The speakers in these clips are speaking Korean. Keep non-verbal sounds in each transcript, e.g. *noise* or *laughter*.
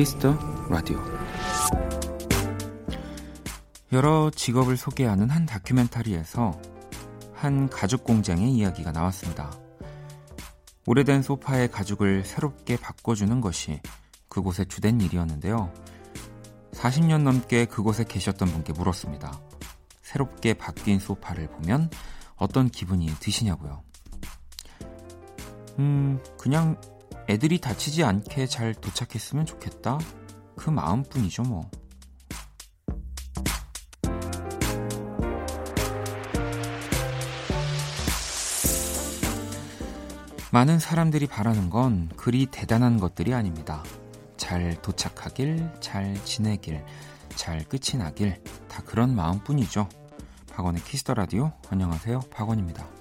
Kiss the Radio 여러 직업을 소개하는 한 다큐멘터리에서 한 가죽 공장의 이야기가 나왔습니다. 오래된 소파의 가죽을 새롭게 바꿔주는 것이 그곳의 주된 일이었는데요. 40년 넘게 그곳에 계셨던 분께 물었습니다. 새롭게 바뀐 소파를 보면 어떤 기분이 드시냐고요. 음, 그냥 애들이 다치지 않게 잘 도착했으면 좋겠다. 그 마음뿐이죠, 뭐. 많은 사람들이 바라는 건 그리 대단한 것들이 아닙니다. 잘 도착하길, 잘 지내길, 잘 끝이 나길, 다 그런 마음뿐이죠. 박원의 Kiss the Radio. 안녕하세요. 박원입니다.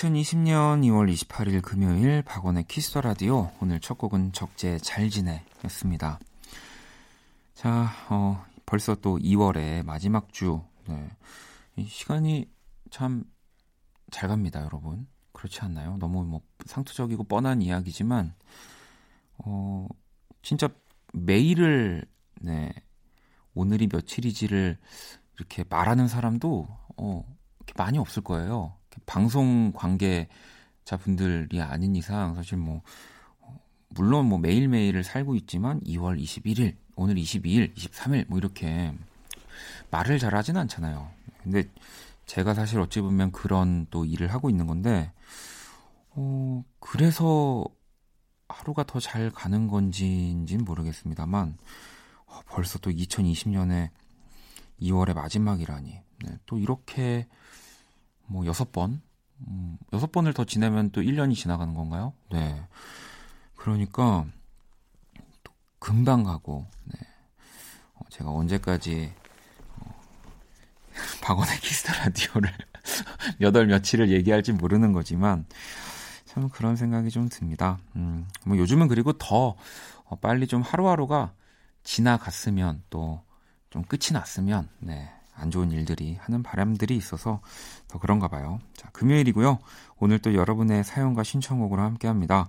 2020년 2월 28일 금요일 박원의 Kiss the Radio 오늘 첫 곡은 적재 잘 지내였습니다. 자, 어, 벌써 또 2월의 마지막 주. 네. 이 시간이 참 잘 갑니다, 여러분. 그렇지 않나요? 너무 뭐 상투적이고 뻔한 이야기지만 어, 진짜 매일을 네. 오늘이 며칠이지를 이렇게 말하는 사람도 어, 많이 없을 거예요. 방송 관계자분들이 아닌 이상 사실 뭐 어, 물론 뭐 매일매일을 살고 있지만 2월 21일, 오늘 22일, 23일 뭐 이렇게 말을 잘 하진 않잖아요. 근데 제가 사실 어찌 보면 그런 또 일을 하고 있는 건데 어 그래서 하루가 더 잘 가는 건지인지는 모르겠습니다만 어, 벌써 또 2020년에 2월의 마지막이라니 네, 또 이렇게 뭐 여섯 번, 음, 여섯 번을 더 지내면 또 1년이 지나가는 건가요? 네. 그러니까 또 금방 가고, 네. 어, 제가 언제까지 어, *laughs* 박원의 Kiss the Radio를 *laughs* 몇월 며칠을 얘기할지 모르는 거지만 참 그런 생각이 좀 듭니다. 음, 뭐 요즘은 그리고 더 어, 빨리 좀 하루하루가 지나갔으면 또 좀 끝이 났으면 네. 안 좋은 일들이 하는 바람들이 있어서 더 그런가 봐요. 자, 금요일이고요. 오늘 또 여러분의 사연과 신청곡으로 함께 합니다.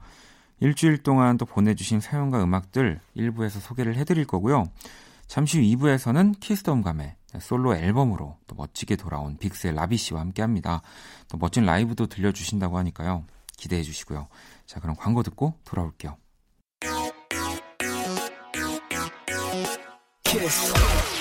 일주일 동안 또 보내주신 사연과 음악들 1부에서 소개를 해드릴 거고요. 잠시 후 2부에서는 키스덤감의 솔로 앨범으로 또 멋지게 돌아온 빅스의 라비 씨와 함께 합니다. 또 멋진 라이브도 들려주신다고 하니까요. 기대해 주시고요. 자, 그럼 광고 듣고 돌아올게요. 키스.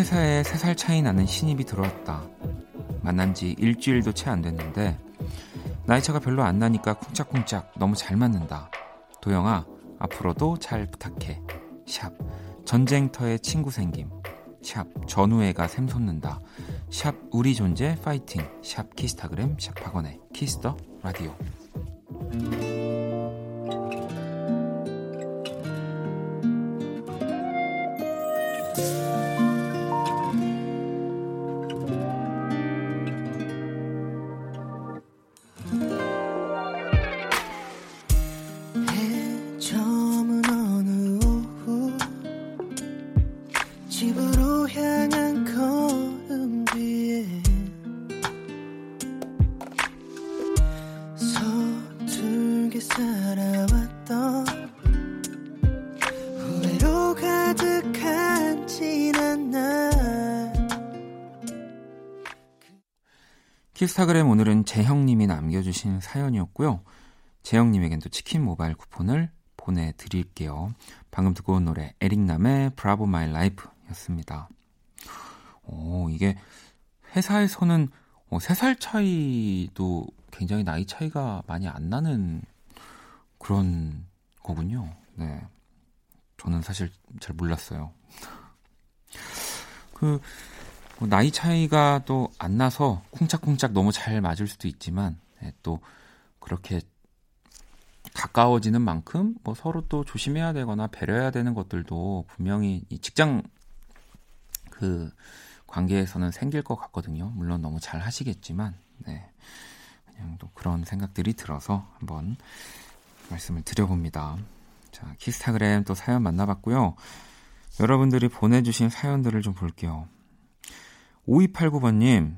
회사에 3살 차이 나는 신입이 들어왔다. 만난 지 일주일도 채 안 됐는데 나이차가 별로 안 나니까 쿵짝쿵짝 너무 잘 맞는다. 도영아, 앞으로도 잘 부탁해. 샵 전쟁터에 친구 생김. 샵 전우애가 샘솟는다. 샵 우리 존재 파이팅. 샵 키스타그램 샵 박원의 키스터 라디오. 키스타그램 오늘은 재형님이 남겨주신 사연이었고요. 재형님에겐 또 치킨 모바일 쿠폰을 보내드릴게요. 방금 듣고 온 노래 에릭남의 Bravo My Life 였습니다. 오, 이게 회사에서는 어, 3살 차이도 굉장히 나이 차이가 많이 안 나는 그런 거군요. 네. 저는 사실 잘 몰랐어요. 그, 뭐 나이 차이가 또 안 나서 쿵짝쿵짝 너무 잘 맞을 수도 있지만, 네, 또 그렇게 가까워지는 만큼 뭐 서로 또 조심해야 되거나 배려해야 되는 것들도 분명히 이 직장 그 관계에서는 생길 것 같거든요. 물론 너무 잘 하시겠지만, 네. 그냥 또 그런 생각들이 들어서 한번 말씀을 드려봅니다. 자, 키스타그램 또 사연 만나봤고요. 여러분들이 보내주신 사연들을 좀 볼게요. 5289번님,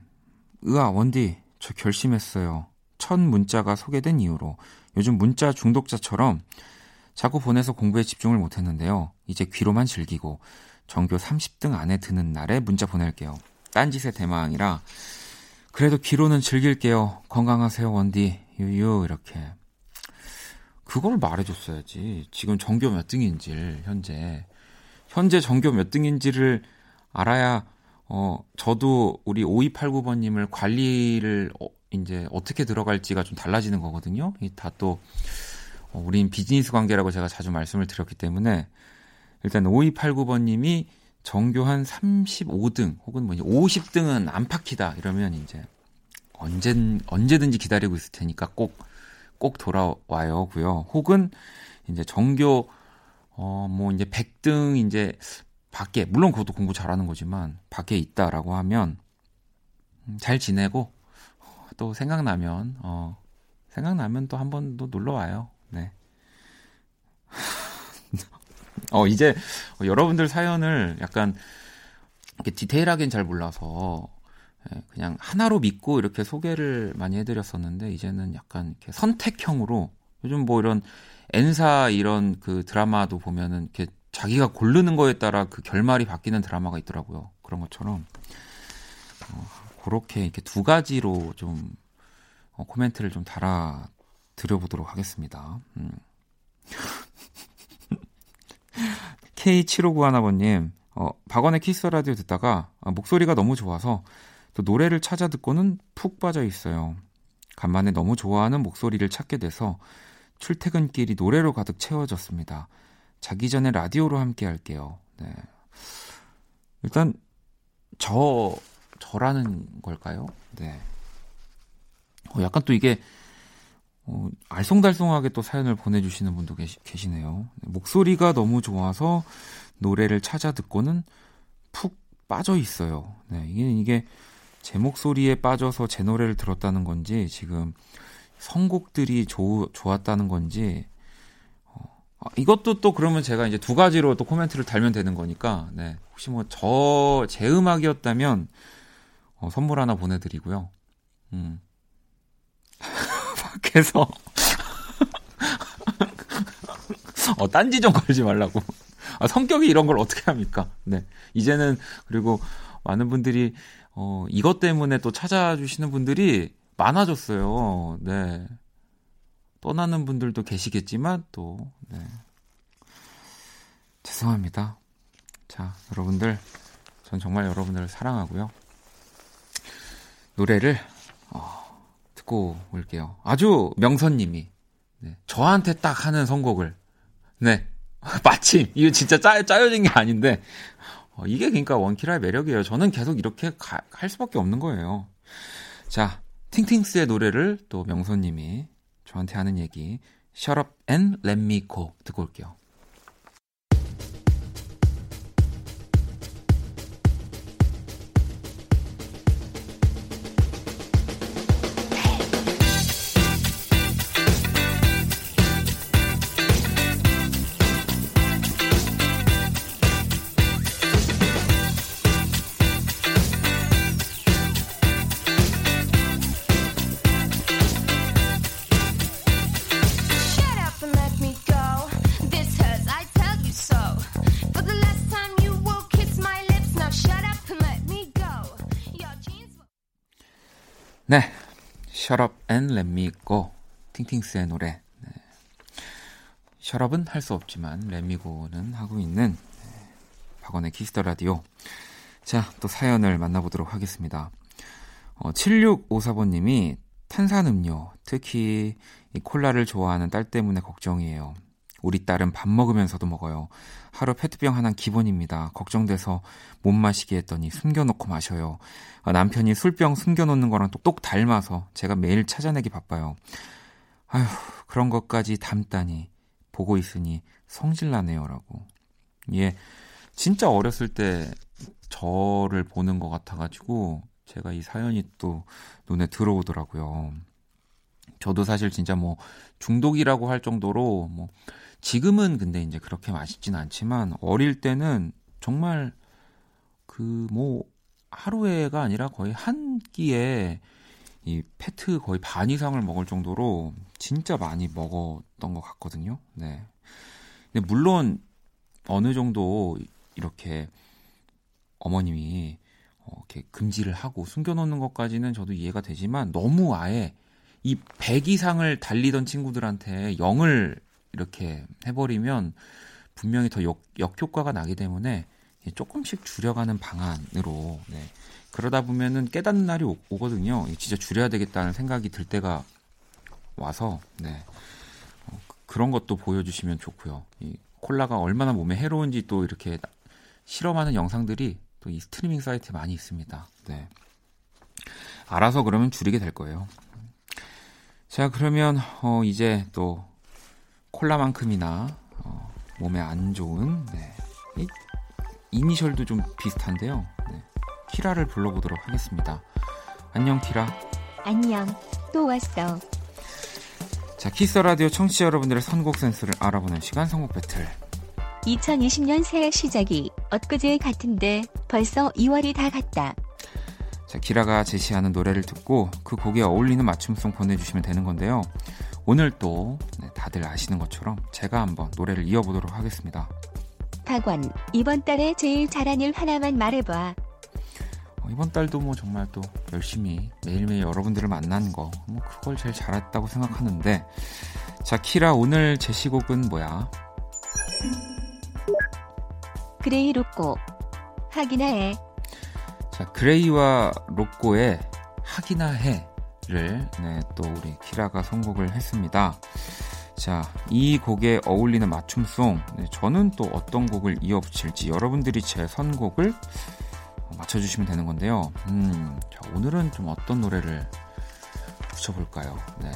으아, 원디, 저 결심했어요. 첫 문자가 소개된 이후로 요즘 문자 중독자처럼 자꾸 보내서 공부에 집중을 못했는데요. 이제 귀로만 즐기고 전교 30등 안에 드는 날에 문자 보낼게요. 딴짓의 대망이라 그래도 귀로는 즐길게요. 건강하세요, 원디. 유유 이렇게. 그걸 말해줬어야지. 지금 전교 몇 등인지를 현재 현재 전교 몇 등인지를 알아야 어 저도 우리 5289번님을 관리를 어, 이제 어떻게 들어갈지가 좀 달라지는 거거든요. 다또 어, 우린 비즈니스 관계라고 제가 자주 말씀을 드렸기 때문에 일단 5289번님이 정교 한 35등 혹은 뭐 50등은 안팎이다 이러면 이제 언젠 언제든지 기다리고 있을 테니까 꼭 꼭 돌아와요고요. 혹은 이제 정교 어뭐 이제 100등 이제 밖에 물론 그것도 공부 잘하는 거지만 밖에 있다라고 하면 음, 잘 지내고 또 생각나면 어 생각나면 또 한번더 놀러 와요. 네. *laughs* 어, 이제 여러분들 사연을 약간 이렇게 디테일하게는 잘 몰라서 예, 그냥 하나로 믿고 이렇게 소개를 많이 해드렸었는데 이제는 약간 이렇게 선택형으로 요즘 뭐 이런 엔사 이런 그 드라마도 보면은 이렇게 자기가 고르는 거에 따라 그 결말이 바뀌는 드라마가 있더라고요. 그런 것처럼 어, 그렇게 이렇게 두 가지로 좀 어, 코멘트를 좀 달아 드려보도록 하겠습니다. 음. *laughs* K7591아버님, 어, 박원의 키스 라디오 듣다가 아, 목소리가 너무 좋아서 또 노래를 찾아 듣고는 푹 빠져 있어요. 간만에 너무 좋아하는 목소리를 찾게 돼서 출퇴근길이 노래로 가득 채워졌습니다. 자기 전에 라디오로 함께 할게요. 네. 일단 저 저라는 걸까요? 네. 어, 약간 또 이게 어, 알쏭달쏭하게 또 사연을 보내주시는 분도 계시, 계시네요. 목소리가 너무 좋아서 노래를 찾아 듣고는 푹 빠져 있어요. 네, 이게, 이게 제 목소리에 빠져서 제 노래를 들었다는 건지 지금 선곡들이 조, 좋았다는 건지 이것도 또 그러면 제가 이제 두 가지로 또 코멘트를 달면 되는 거니까 네, 혹시 뭐 저 제 음악이었다면 어, 선물 하나 보내드리고요. 음. *laughs* 밖에서 *laughs* 어, 딴지 좀 걸지 말라고. 아, 성격이 이런 걸 어떻게 합니까? 네. 이제는, 그리고 많은 분들이, 어, 이것 때문에 또 찾아주시는 분들이 많아졌어요. 네. 떠나는 분들도 계시겠지만, 또, 네. 죄송합니다. 자, 여러분들, 전 정말 여러분들을 사랑하고요. 노래를, 어, 듣고 올게요. 아주 명선님이 네, 저한테 딱 하는 선곡을 네 *laughs* 마침 이거 진짜 짜, 짜여진 게 아닌데 어, 이게 그러니까 원키라의 매력이에요. 저는 계속 이렇게 가, 할 수밖에 없는 거예요. 자 팅팅스의 노래를 또 명선님이 저한테 하는 얘기 Shut up and let me go 듣고 올게요. And let me go. Ting Tings의 노래. 네. Up은 할 수 없지만 go는 하고 있는 네. 박원의 Kiss the Radio. 자, 또 사연을 만나보도록 하겠습니다. 어, 7654번님이 탄산음료, 특히 이 콜라를 좋아하는 딸 때문에 걱정이에요. 우리 딸은 밥 먹으면서도 먹어요. 하루 페트병 하나 기본입니다. 걱정돼서 못 마시게 했더니 숨겨놓고 마셔요. 아, 남편이 술병 숨겨놓는 거랑 똑똑 닮아서 제가 매일 찾아내기 바빠요. 아휴, 그런 것까지 담다니. 보고 있으니 성질나네요. 라고. 예, 진짜 어렸을 때 저를 보는 것 같아가지고 제가 이 사연이 또 눈에 들어오더라고요. 저도 사실 진짜 뭐 중독이라고 할 정도로 뭐 지금은 근데 이제 그렇게 맛있진 않지만 어릴 때는 정말 그 뭐 하루에가 아니라 거의 한 끼에 이 페트 거의 반 이상을 먹을 정도로 진짜 많이 먹었던 것 같거든요. 네. 근데 물론 어느 정도 이렇게 어머님이 어, 이렇게 금지를 하고 숨겨놓는 것까지는 저도 이해가 되지만 너무 아예 이 100 이상을 달리던 친구들한테 0을 이렇게 해버리면 분명히 더 역, 역효과가 나기 때문에 조금씩 줄여가는 방안으로 네. 그러다 보면은 깨닫는 날이 오, 거든요 진짜 줄여야 되겠다는 생각이 들 때가 와서 네. 어, 그, 그런 것도 보여주시면 좋고요. 이 콜라가 얼마나 몸에 해로운지 또 이렇게 실험하는 영상들이 또 이 스트리밍 사이트에 많이 있습니다. 네. 알아서 그러면 줄이게 될 거예요. 자, 그러면 어, 이제 또 콜라만큼이나 어, 몸에 안 좋은 네. 이, 이니셜도 좀 비슷한데요. 네. 키라를 불러보도록 하겠습니다. 안녕 키라. 안녕. 또 왔어. 자, 키스 라디오 청취자 여러분들의 선곡 센스를 알아보는 시간 선곡 배틀. 2020년 새해 시작이 엊그제 같은데 벌써 2월이 다 갔다. 자, 키라가 제시하는 노래를 듣고 그 곡에 어울리는 맞춤송 보내주시면 되는 건데요. 오늘 또 네, 다들 아시는 것처럼 제가 한번 노래를 이어보도록 하겠습니다. 박원, 이번 달에 제일 잘한 일 하나만 말해봐. 어, 이번 달도 뭐 정말 또 열심히 매일매일 여러분들을 만난 거, 뭐 그걸 제일 잘했다고 생각하는데, 자, 키라 오늘 제시곡은 뭐야? 그레이 로꼬, 하기나 해. 자, 그레이와 로꼬의 하기나 해 를 네, 또 우리 키라가 선곡을 했습니다. 자, 이 곡에 어울리는 맞춤song, 네, 저는 또 어떤 곡을 이어붙일지 여러분들이 제 선곡을 맞춰주시면 되는 건데요. 음, 자, 오늘은 좀 어떤 노래를 붙여볼까요? 네.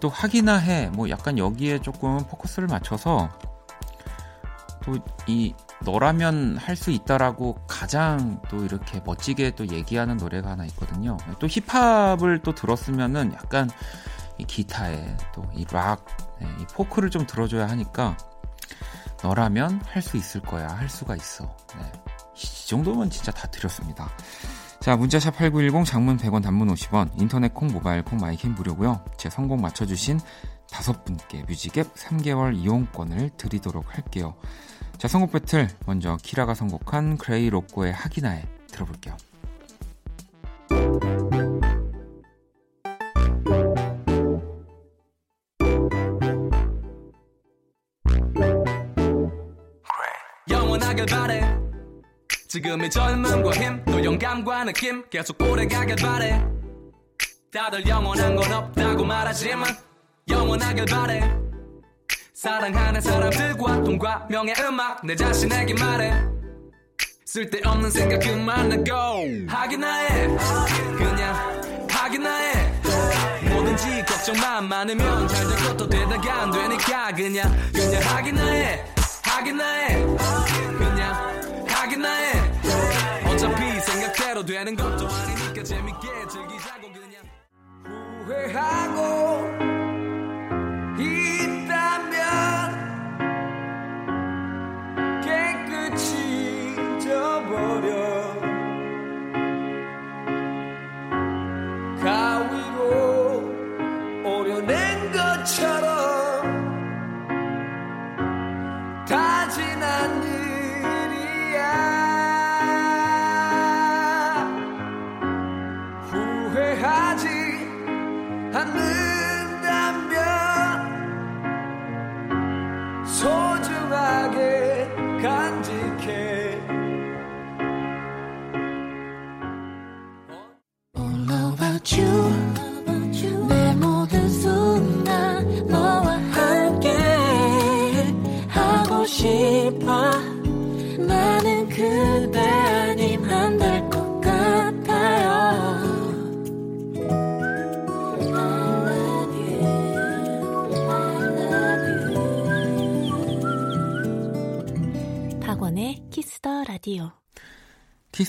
또 하기나 해, 뭐 약간 여기에 조금 포커스를 맞춰서 또 이 너라면 할 수 있다라고 가장 또 이렇게 멋지게 또 얘기하는 노래가 하나 있거든요. 또 힙합을 또 들었으면은 약간 이 기타에 또 이 락, 네, 이 포크를 좀 들어줘야 하니까 너라면 할 수 있을 거야. 할 수가 있어. 네. 이 정도면 진짜 다 드렸습니다. 자, 문자샵 8910 장문 100원 단문 50원, 인터넷 콩, 모바일 콩, 마이캠 무료고요. 제 성공 맞춰 주신 다섯 분께 뮤직앱 3개월 이용권을 드리도록 할게요. 자, 선곡 배틀 먼저 키라가 선곡한 그레이 로꼬의 하기나 해 들어볼게요. 지금의 젊음과 힘 또 영감과 느낌 계속 오래가길 바래. 다들 영원한 건 없다고 말하지만 영원하길 바래 사랑하는 사람들과 돈과 명예 음악 내 자신에게 말해. 쓸데없는 생각 그만하고. 하기나 해 그냥 하기나 해 뭐든지 걱정만 많으면 잘 될 것도 되다가 안 되니까 그냥 그냥 하기나 해 하기나 해 그냥 하기나 해 어차피 생각대로 되는 것도 아니니까 재밌게 즐기자고 그냥. 후회하고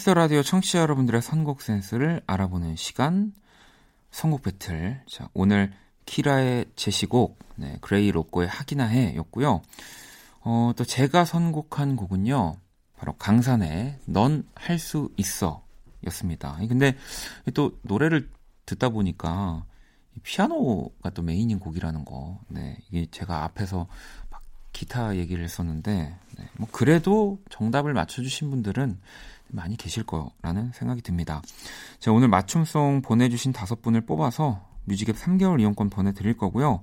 키스 라디오 청취자 여러분들의 선곡 센스를 알아보는 시간 선곡 배틀. 자, 오늘 키라의 제시곡 네, 그레이 로꼬의 하기나 해였고요. 어, 또 제가 선곡한 곡은요. 바로 강산에 넌 할 수 있어 였습니다. 근데 또 노래를 듣다 보니까 피아노가 또 메인인 곡이라는 거. 네, 이게 제가 앞에서 막 기타 얘기를 했었는데 네, 뭐 그래도 정답을 맞춰 주신 분들은 많이 계실 거라는 생각이 듭니다. 자, 오늘 맞춤송 보내주신 다섯 분을 뽑아서 뮤직앱 3개월 이용권 보내드릴 거고요.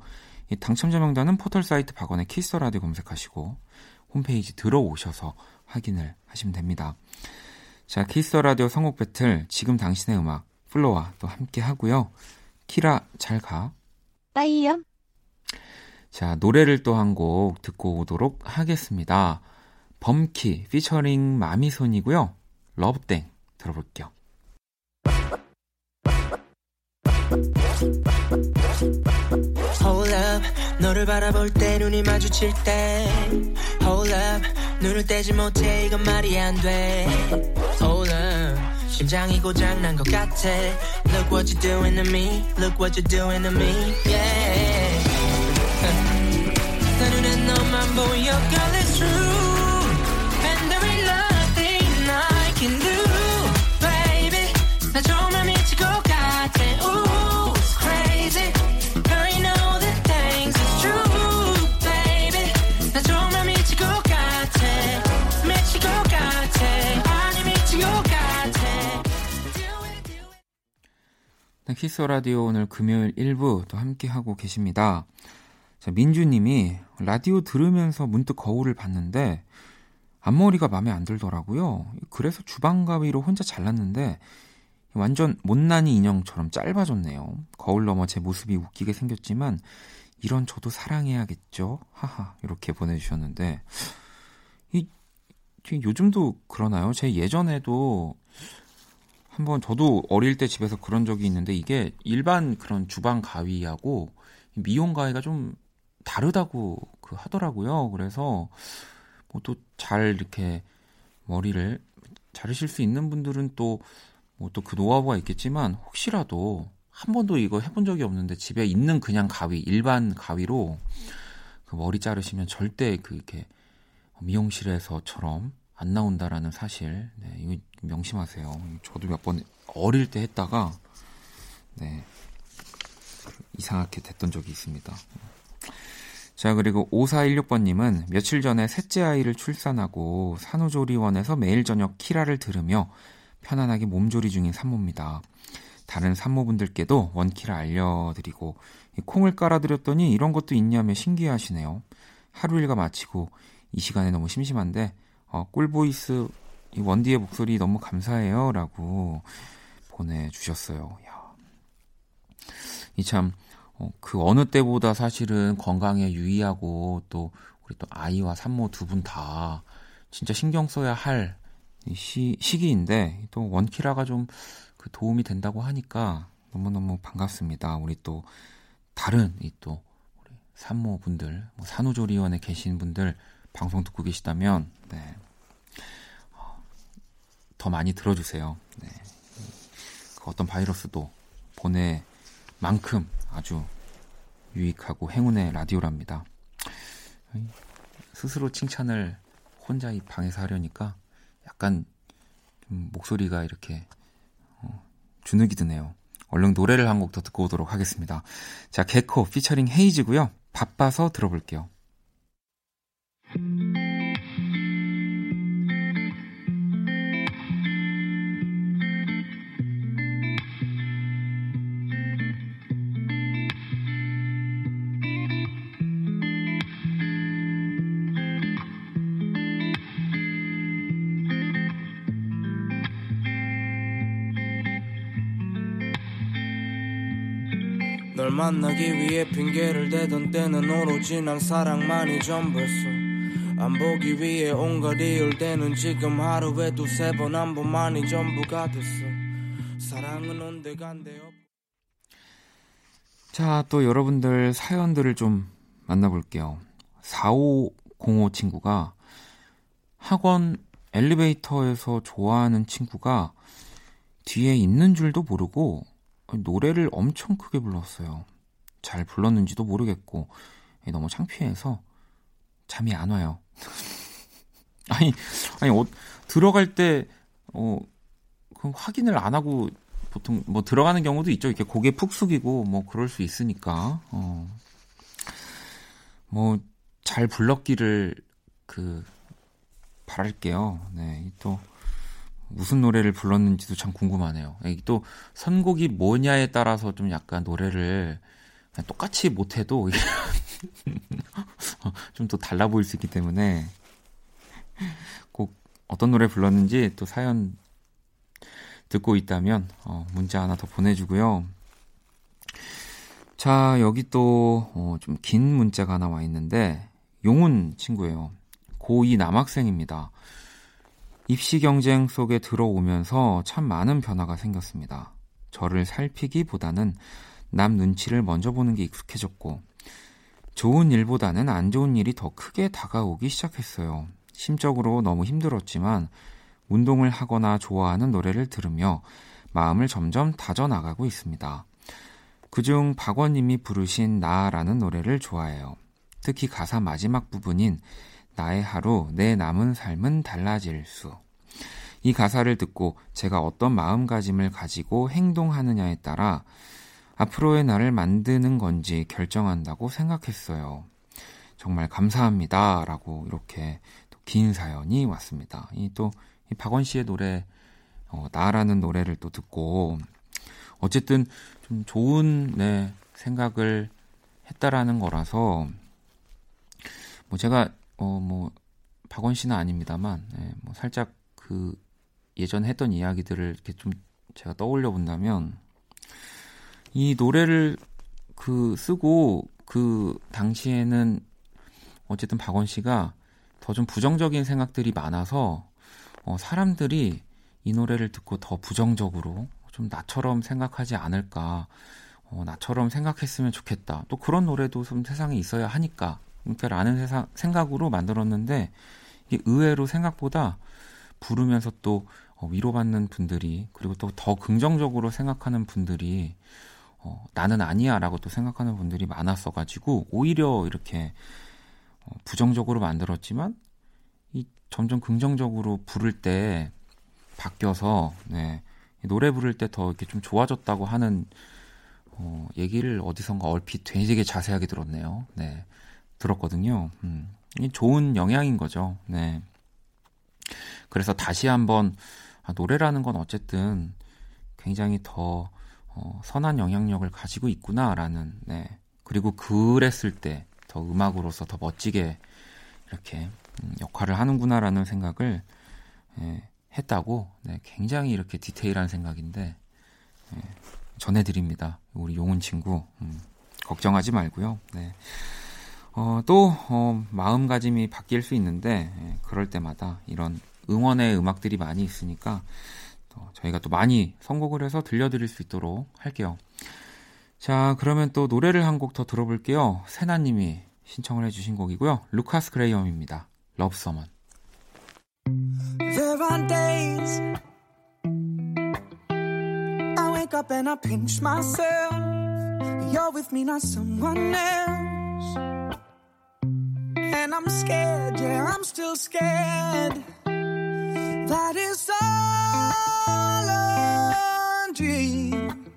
이 당첨자 명단은 포털 사이트 박원의 키스 라디오 검색하시고 홈페이지 들어오셔서 확인을 하시면 됩니다. 자, 키스 라디오 선곡 배틀 지금 당신의 음악 플로와 또 함께 하고요. 키라 잘 가. 빠이염 자, 노래를 또 한 곡 듣고 오도록 하겠습니다. 범키 피처링 마미손이고요. 러브땡 들어볼게요. Hold up 너를 바라볼 때 눈이 마주칠 때 Hold up 눈을 떼지 못해 이건 말이 안돼 Hold up 심장이 고장난 것 같아 Look what you're doing to me Look what you're doing to me Yeah 내 눈엔 너만 보여 Girl it's true 키스 라디오 오늘 금요일 1부 또 함께 하고 계십니다. 자, 민주님이 라디오 들으면서 문득 거울을 봤는데 앞머리가 마음에 안 들더라고요. 그래서 주방 가위로 혼자 잘랐는데 완전 못난이 인형처럼 짧아졌네요. 거울 너머 제 모습이 웃기게 생겼지만 이런 저도 사랑해야겠죠. 하하 이렇게 보내주셨는데 이 요즘도 그러나요? 제 예전에도 한번 저도 어릴 때 집에서 그런 적이 있는데 이게 일반 그런 주방 가위하고 미용 가위가 좀 다르다고 그 하더라고요. 그래서 뭐 또 잘 이렇게 머리를 자르실 수 있는 분들은 또 뭐 또 그 노하우가 있겠지만 혹시라도 한 번도 이거 해본 적이 없는데 집에 있는 그냥 가위 일반 가위로 그 머리 자르시면 절대 그 이렇게 미용실에서처럼 안 나온다라는 사실 네, 이거 명심하세요. 저도 몇 번 어릴 때 했다가 네 이상하게 됐던 적이 있습니다. 자, 그리고 5416번님은 며칠 전에 셋째 아이를 출산하고 산후조리원에서 매일 저녁 키라를 들으며 편안하게 몸조리 중인 산모입니다. 다른 산모분들께도 원키라 알려드리고 콩을 깔아드렸더니 이런 것도 있냐며 신기해하시네요. 하루 일과 마치고 이 시간에 너무 심심한데 어, 꿀보이스 이 원디의 목소리 너무 감사해요 라고 보내주셨어요. 야. 이참 어, 그 어느 때보다 사실은 건강에 유의하고 또 우리 또 아이와 산모 두 분 다 진짜 신경 써야 할 시, 시기인데 또 원키라가 좀 그 도움이 된다고 하니까 너무너무 반갑습니다. 우리 또 다른 이 또 산모분들, 뭐 산후조리원에 계신 분들 방송 듣고 계시다면 네. 어, 더 많이 들어주세요. 네. 그 어떤 바이러스도 보내 만큼 아주 유익하고 행운의 라디오랍니다. 스스로 칭찬을 혼자 이 방에서 하려니까 약간 좀 목소리가 이렇게 어, 주눅이 드네요. 얼른 노래를 한 곡 더 듣고 오도록 하겠습니다. 자, 개코 피처링 헤이즈고요. 바빠서 들어볼게요. 만나기 위해 핑계를 대던 때는 오로지 난 사랑만이 전부였어. 안 보기 위해 온갖 이을 때는 지금 하루에 두세 번 한 번만이 전부가 됐어. 사랑은 온데간데 없 자, 또 여러분들 사연들을 좀 만나볼게요. 4505 친구가 학원 엘리베이터에서 좋아하는 친구가 뒤에 있는 줄도 모르고 노래를 엄청 크게 불렀어요. 잘 불렀는지도 모르겠고 너무 창피해서 잠이 안 와요. *laughs* 아니, 아니 어, 들어갈 때 어, 그 확인을 안 하고 보통 뭐 들어가는 경우도 있죠. 이렇게 고개 푹 숙이고 뭐 그럴 수 있으니까. 어. 뭐 잘 불렀기를 그 바랄게요. 네, 또 무슨 노래를 불렀는지도 참 궁금하네요. 또 선곡이 뭐냐에 따라서 좀 약간 노래를 똑같이 못해도 *laughs* 좀 더 달라 보일 수 있기 때문에 꼭 어떤 노래 불렀는지 또 사연 듣고 있다면 어, 문자 하나 더 보내주고요. 자 여기 또 좀 긴 어, 문자가 하나 와 있는데 용훈 친구예요. 고2 남학생입니다. 입시 경쟁 속에 들어오면서 참 많은 변화가 생겼습니다. 저를 살피기보다는 남 눈치를 먼저 보는 게 익숙해졌고, 좋은 일보다는 안 좋은 일이 더 크게 다가오기 시작했어요. 심적으로 너무 힘들었지만, 운동을 하거나 좋아하는 노래를 들으며 마음을 점점 다져나가고 있습니다. 그중 박원님이 부르신 나라는 노래를 좋아해요. 특히 가사 마지막 부분인 나의 하루, 내 남은 삶은 달라질 수. 이 가사를 듣고 제가 어떤 마음가짐을 가지고 행동하느냐에 따라 앞으로의 나를 만드는 건지 결정한다고 생각했어요. 정말 감사합니다. 라고 이렇게 긴 사연이 왔습니다. 이 또, 이 박원 씨의 노래, 어, 나라는 노래를 또 듣고, 어쨌든 좀 좋은, 네, 생각을 했다라는 거라서, 뭐 제가 어, 뭐, 박원 씨는 아닙니다만, 네, 뭐, 살짝 그, 예전 했던 이야기들을 이렇게 좀 제가 떠올려 본다면, 이 노래를 그 쓰고 그 당시에는 어쨌든 박원 씨가 더 좀 부정적인 생각들이 많아서, 어, 사람들이 이 노래를 듣고 더 부정적으로 좀 나처럼 생각하지 않을까, 어, 나처럼 생각했으면 좋겠다. 또 그런 노래도 좀 세상에 있어야 하니까 라는 세상, 생각으로 만들었는데 이게 의외로 생각보다 부르면서 또 어, 위로받는 분들이 그리고 또 더 긍정적으로 생각하는 분들이 어, 나는 아니야라고 또 생각하는 분들이 많았어가지고 오히려 이렇게 어, 부정적으로 만들었지만 이 점점 긍정적으로 부를 때 바뀌어서 네, 노래 부를 때 더 이렇게 좀 좋아졌다고 하는 어, 얘기를 어디선가 얼핏 되게 자세하게 들었네요. 네. 들었거든요. 음, 이 좋은 영향인 거죠. 네. 그래서 다시 한번 아, 노래라는 건 어쨌든 굉장히 더 어, 선한 영향력을 가지고 있구나라는 네. 그리고 그랬을 때 더 음악으로서 더 멋지게 이렇게 음, 역할을 하는구나라는 생각을 예, 했다고 네, 굉장히 이렇게 디테일한 생각인데 예, 전해드립니다. 우리 용훈 친구 음, 걱정하지 말고요. 네. 어, 또 어, 마음가짐이 바뀔 수 있는데 예, 그럴 때마다 이런 응원의 음악들이 많이 있으니까 또 저희가 또 많이 선곡을 해서 들려드릴 수 있도록 할게요. 자, 그러면 또 노래를 한 곡 더 들어볼게요. 세나님이 신청을 해주신 곡이고요. 루카스 그레이엄입니다. Love Someone. There are days I wake up and I pinch myself. You're with me, not someone else. And I'm scared, yeah, I'm still scared. That is all a dream.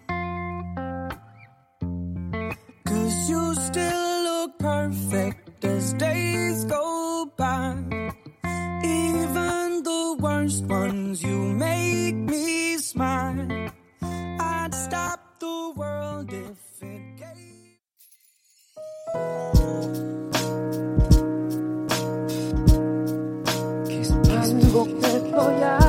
Cause you still look perfect as days go by. Even the worst ones, you make me smile. I'd stop the world if it gave. 거야.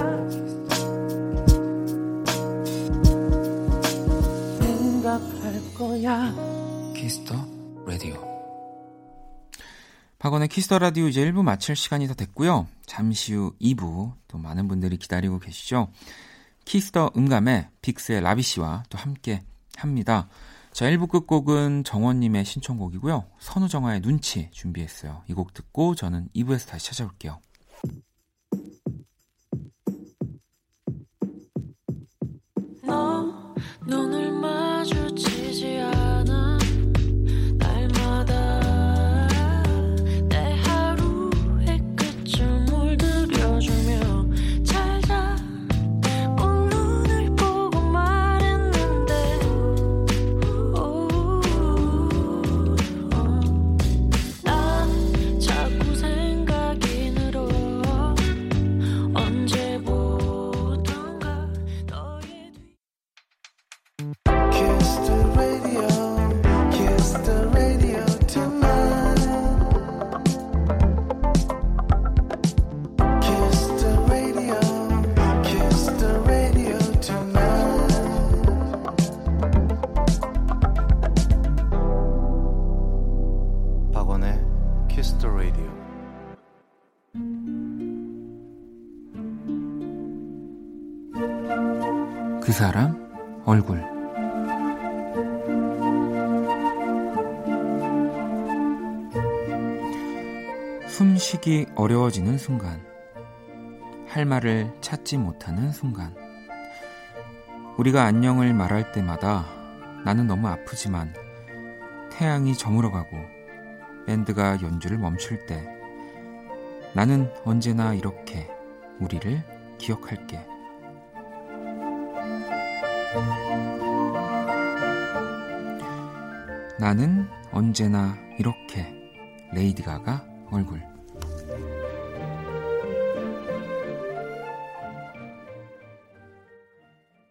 생각할 거야. 키스 더 라디오 박원의 키스 더 라디오 이제 1부 마칠 시간이 다 됐고요. 잠시 후 2부 또 많은 분들이 기다리고 계시죠. 키스 더 음감의 빅스의 라비 씨와 또 함께 합니다. 자, 1부 끝곡은 정원님의 신청곡이고요. 선우정아의 눈치 준비했어요. 이 곡 듣고 저는 2부에서 다시 찾아올게요. 너눈 숨쉬기 어려워지는 순간 할 말을 찾지 못하는 순간 우리가 안녕을 말할 때마다 나는 너무 아프지만 태양이 저물어가고 밴드가 연주를 멈출 때 나는 언제나 이렇게 우리를 기억할게. 나는 언제나 이렇게 레이디 가가 얼굴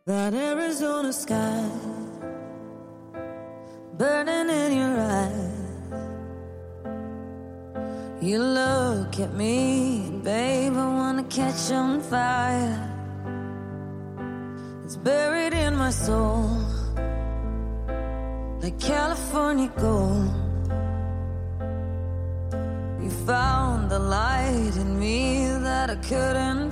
That Arizona sky burning in your eyes. You look at me, babe, I wanna catch on fire. It's buried in my soul, like California gold. You found the light in me that I couldn't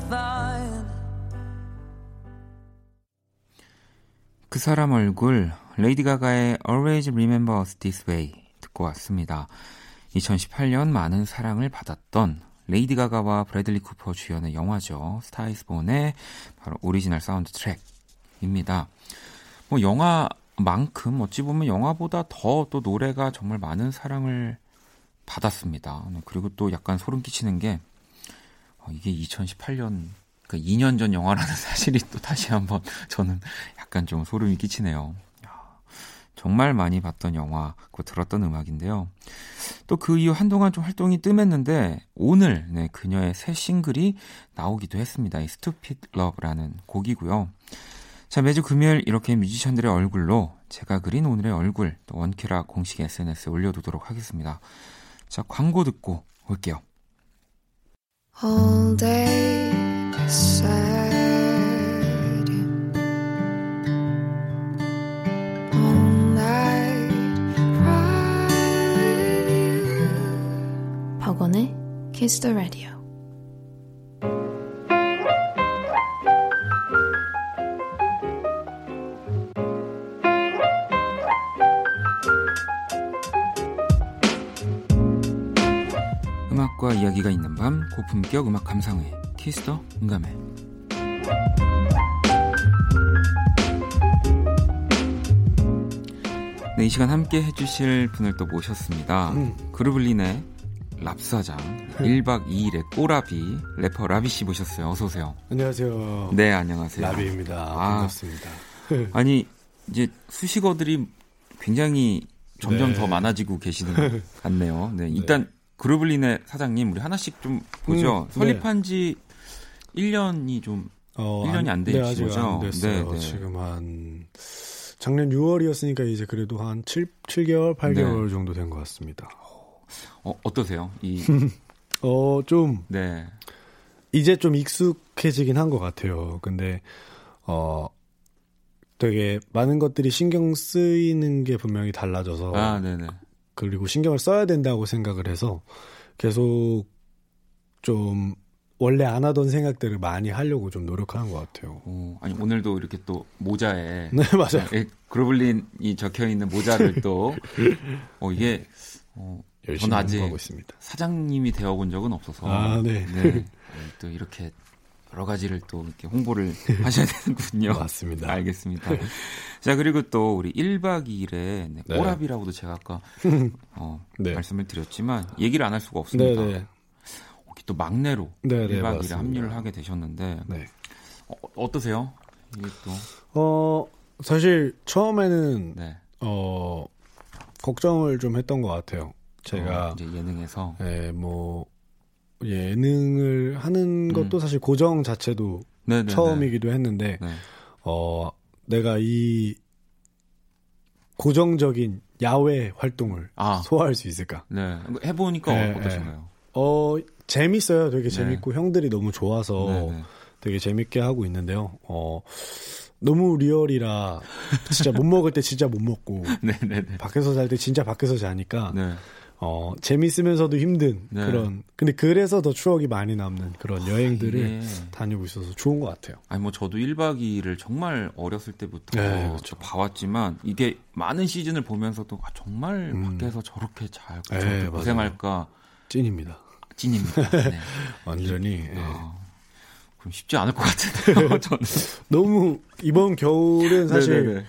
그 사람 얼굴 레이디 가가의 Always Remember Us This Way 듣고 왔습니다. 2018년 많은 사랑을 받았던 레이디 가가와 브래들리 쿠퍼 주연의 영화죠. 스타이스본의 바로 오리지널 사운드 트랙입니다. 뭐 영화만큼 어찌 보면 영화보다 더 또 노래가 정말 많은 사랑을 받았습니다. 네, 그리고 또 약간 소름 끼치는 게 어, 이게 2018년 그 2년 전 영화라는 *laughs* 사실이 또 다시 한번 저는 약간 좀 소름이 끼치네요. 정말 많이 봤던 영화고 들었던 음악인데요. 또 그 이후 한동안 좀 활동이 뜸했는데 오늘 네, 그녀의 새 싱글이 나오기도 했습니다. 이 Stupid Love라는 곡이고요. 자 매주 금요일 이렇게 뮤지션들의 얼굴로 제가 그린 오늘의 얼굴 또 원키라 공식 SNS에 올려두도록 하겠습니다. 자 광고 듣고 올게요. all day beside you, all night cry with you. 박원의 Kiss the Radio. 음악과 이야기가 있는 밤 고품격 음악 감상회 키스터 음감회 네, 이 시간 함께 해주실 분을 또 모셨습니다. 그루블린의 랍사장 1박 2일의 꼬라비 래퍼 라비 씨 모셨어요. 어서 오세요. 안녕하세요. 네, 안녕하세요. 라비입니다. 아. 반갑습니다. *laughs* 아니 이제 수식어들이 굉장히 점점 네. 더 많아지고 계시는 것 같네요. 네, 일단 그루블린의 사장님 우리 하나씩 좀 보죠. 음, 설립한 지 1년이 좀 어, 1년이 안 네, 되신 아직 거죠? 안 됐어요. 네, 네. 지금 한 작년 6월이었으니까 이제 그래도 한 7, 7개월, 8개월 네. 정도 된 것 같습니다. 어, 어떠세요? 이 *laughs* 어, 좀 네. 이제 좀 익숙해지긴 한 것 같아요. 근데 어 되게 많은 것들이 신경 쓰이는 게 분명히 달라져서 아, 네네. 그리고 신경을 써야 된다고 생각을 해서 계속 좀 원래 안 하던 생각들을 많이 하려고 좀 노력하는 것 같아요. 오, 아니 오늘도 이렇게 또 모자에 *laughs* 네, 맞아요. 예, 그로블린이 적혀 있는 모자를 또 *laughs* 어, 이게 어, 열심히 저는 아직 하고 있습니다. 사장님이 되어본 적은 없어서 아, 네. 네. 또 이렇게 여러 가지를 또 이렇게 홍보를 *laughs* 하셔야 되는군요. 맞습니다. 알겠습니다. 자 그리고 또 우리 1박 2일에 네, 네. 꼬라비라고도 제가 아까 어, 네. 말씀을 드렸지만 얘기를 안 할 수가 없습니다. 네, 네. 또 막내로 네, 네, 1박 2일에 맞습니다. 합류를 하게 되셨는데 네. 어, 어떠세요? 이게 또 어, 사실 처음에는 네. 어, 걱정을 좀 했던 것 같아요. 제가 어, 이제 예능에서 예, 뭐 예능을 하는 음. 것도 사실 고정 자체도 네네네. 처음이기도 했는데 네. 어 내가 이 고정적인 야외 활동을 아. 소화할 수 있을까? 네. 해보니까 네, 어떠신가요? 어 재밌어요. 되게 네. 재밌고 형들이 너무 좋아서 네, 네. 되게 재밌게 하고 있는데요. 어 너무 리얼이라 진짜 못 먹을 때 진짜 못 먹고 네네네. *laughs* 밖에서 잘 때 진짜 밖에서 자니까 네. 어 재밌으면서도 힘든 네. 그런 근데 그래서 더 추억이 많이 남는 그런 여행들을 이게- 다니고 있어서 좋은 것 같아요. 아니 뭐 저도 1박 2일을 정말 어렸을 때부터 네, 그렇죠. 봐왔지만 이게 많은 시즌을 보면서도 아, 정말 음. 밖에서 저렇게 잘 네. 고생할까 찐입니다. 찐입니다. *laughs* 네. 완전히 예. 아, 그럼 쉽지 않을 것 같은데요. *laughs* 저는. 너무 이번 겨울은 *laughs* 사실 네네네.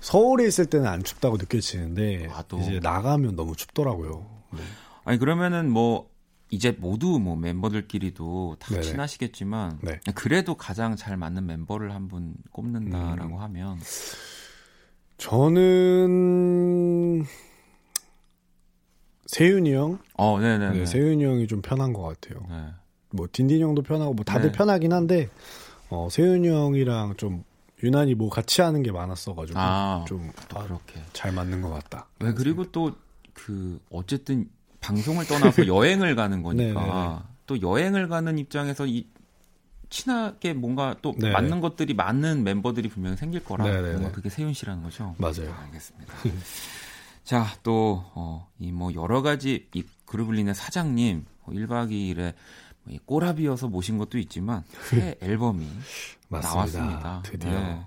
서울에 있을 때는 안 춥다고 느껴지는데 아, 또. 이제 나가면 너무 춥더라고요. 네. 아니 그러면은 뭐 이제 모두 뭐 멤버들끼리도 다 네네. 친하시겠지만 네. 그래도 가장 잘 맞는 멤버를 한 분 꼽는다라고 음. 하면 저는 세윤이 형, 어, 네네. 네, 세윤이 형이 좀 편한 것 같아요. 네. 뭐 딘딘 형도 편하고 뭐 다들 네. 편하긴 한데 어, 세윤이 형이랑 좀 유난히 뭐 같이 하는 게 많았어가지고 아, 좀또 그렇게. 잘 맞는 것 같다. 왜 그리고 또 그 어쨌든 방송을 떠나서 *laughs* 여행을 가는 거니까. 또 여행을 가는 입장에서 이 친하게 뭔가 또 네네. 맞는 것들이 맞는 멤버들이 분명히 생길 거라. 뭔가 그게 세윤 씨라는 거죠. 맞아요. 알겠습니다. *laughs* 자, 또, 어, 이 뭐 여러 가지 이 그루블린의 사장님, 뭐 1박 2일에 뭐이 꼬라비여서 모신 것도 있지만 새 *laughs* 앨범이. 나왔습니다. 드디어. 네.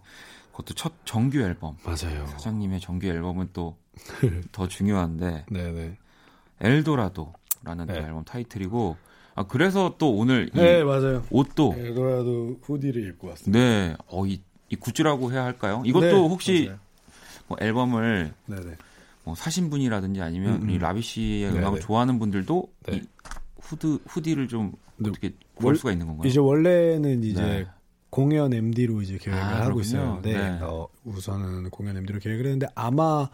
그것도 첫 정규 앨범. 맞아요. 사장님의 정규 앨범은 또 *laughs* 더 중요한데 네네. 엘도라도라는 또 네. 앨범 타이틀이고 아 그래서 또 오늘 이네 맞아요. 옷도 엘도라도 후디를 입고 왔습니다. 네, 어, 이, 이 굿즈라고 해야 할까요? 이것도 네, 혹시 맞아요. 뭐 앨범을 네네. 뭐 사신 분이라든지 아니면 음, 음. 이 라비 씨의 네, 음악을 네. 좋아하는 분들도 네. 이 후드 후디를 좀 네. 어떻게 월- 수가 있는 건가요? 이제 원래는 이제 네. 공연 MD로 이제 계획을 아, 하고 그렇군요. 있었는데 네. 어, 우선은 공연 MD로 계획을 했는데 아마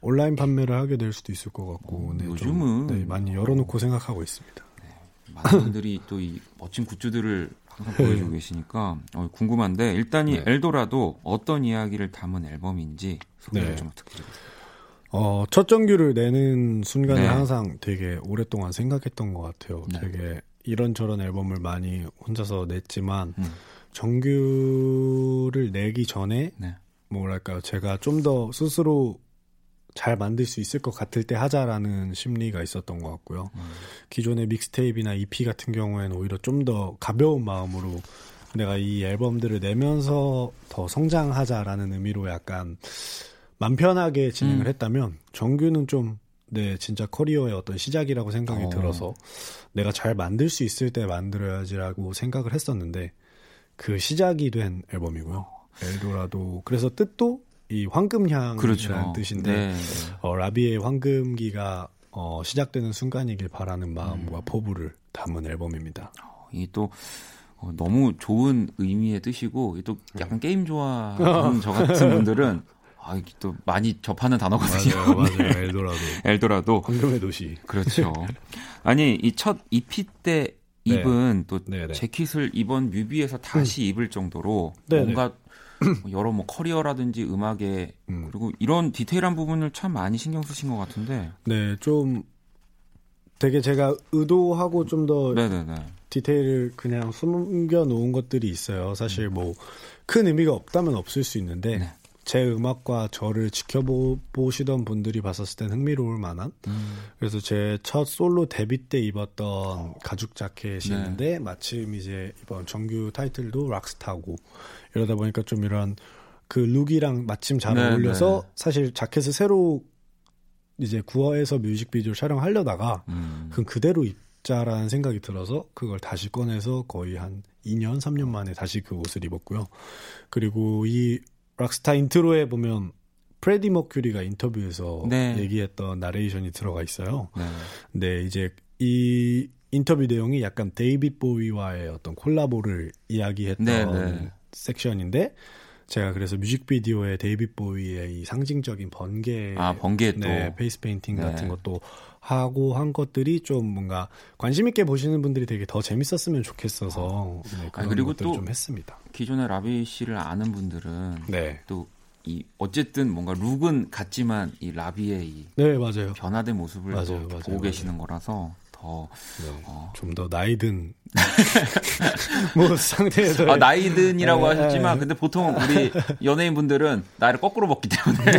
온라인 판매를 하게 될 수도 있을 것 같고 어, 네, 좀, 요즘은 네, 많이 열어놓고 생각하고 있습니다. 많은 분들이 또 이 멋진 굿즈들을 항상 보여주고 계시니까 어, 궁금한데 일단 이 네. 엘도라도 어떤 이야기를 담은 앨범인지 소개를 네. 좀 부탁드리겠습니다. 어, 첫 정규를 내는 순간에 네. 항상 되게 오랫동안 생각했던 것 같아요. 네. 되게 이런저런 앨범을 많이 혼자서 냈지만 음. 정규를 내기 전에 네. 뭐랄까요 제가 좀 더 스스로 잘 만들 수 있을 것 같을 때 하자라는 심리가 있었던 것 같고요. 음. 기존의 믹스테이프나 EP 같은 경우에는 오히려 좀 더 가벼운 마음으로 내가 이 앨범들을 내면서 더 성장하자라는 의미로 약간 맘 편하게 진행을 음. 했다면 정규는 좀 네, 진짜 커리어의 어떤 시작이라고 생각이 어. 들어서 내가 잘 만들 수 있을 때 만들어야지라고 생각을 했었는데 그 시작이 된 앨범이고요. 엘도라도 그래서 뜻도 이 황금향이라는 그렇죠. 뜻인데 네. 어, 라비의 황금기가 어, 시작되는 순간이길 바라는 마음과 음. 포부를 담은 앨범입니다. 이또 어, 너무 좋은 의미의 뜻이고 이또 약간 게임 좋아하는 저 같은 분들은 *laughs* 아, 이게 또 많이 접하는 단어거든요. *laughs* 네. 엘도라도. 엘도라도 황금의 도시. 그렇죠. *laughs* 아니 이 첫 EP 때 네. 입은 또 네네. 재킷을 이번 뮤비에서 다시 입을 정도로 네네. 뭔가 여러 뭐 커리어라든지 음악에 음. 그리고 이런 디테일한 부분을 참 많이 신경 쓰신 것 같은데. 네, 좀 되게 제가 의도하고 좀더 네네네. 디테일을 그냥 숨겨 놓은 것들이 있어요. 사실 뭐 큰 의미가 없다면 없을 수 있는데 네. 제 음악과 저를 지켜보시던 분들이 봤었을 땐 흥미로울 만한. 음. 그래서 제 첫 솔로 데뷔 때 입었던 가죽 자켓이 네. 있는데 마침 이제 이번 정규 타이틀도 락스타고 이러다 보니까 좀 이런 그 룩이랑 마침 잘 네, 어울려서 네. 사실 자켓을 새로 이제 구어해서 뮤직비디오 촬영하려다가 음. 그 그대로 입자라는 생각이 들어서 그걸 다시 꺼내서 거의 한 2년, 3년 만에 다시 그 옷을 입었고요. 그리고 이 락스타 인트로에 보면 프레디 머큐리가 인터뷰에서 네. 얘기했던 나레이션이 들어가 있어요. 네. 근데 이제 이 인터뷰 내용이 약간 데이빗 보위와의 어떤 콜라보를 이야기했던 네, 네. 섹션인데 제가 그래서 뮤직비디오에 데이빗 보위의 이 상징적인 번개 아, 번개 또. 네, 페이스 페인팅 네. 같은 것도 하고 한 것들이 좀 뭔가 관심 있게 보시는 분들이 되게 더 재밌었으면 좋겠어서 네, 그런 아니, 그리고 것들을 또좀 했습니다. 기존의 라비 씨를 아는 분들은 네. 또 이 어쨌든 뭔가 룩은 같지만 이 라비의 이 네, 맞아요. 변화된 모습을 맞아요, 또 맞아요, 보고 맞아요. 계시는 거라서 더 네. 어. 좀더 나이든 *laughs* 뭐 상태에서 아, 나이든이라고 네, 하셨지만 네. 근데 보통 우리 연예인 분들은 나이를 거꾸로 먹기 때문에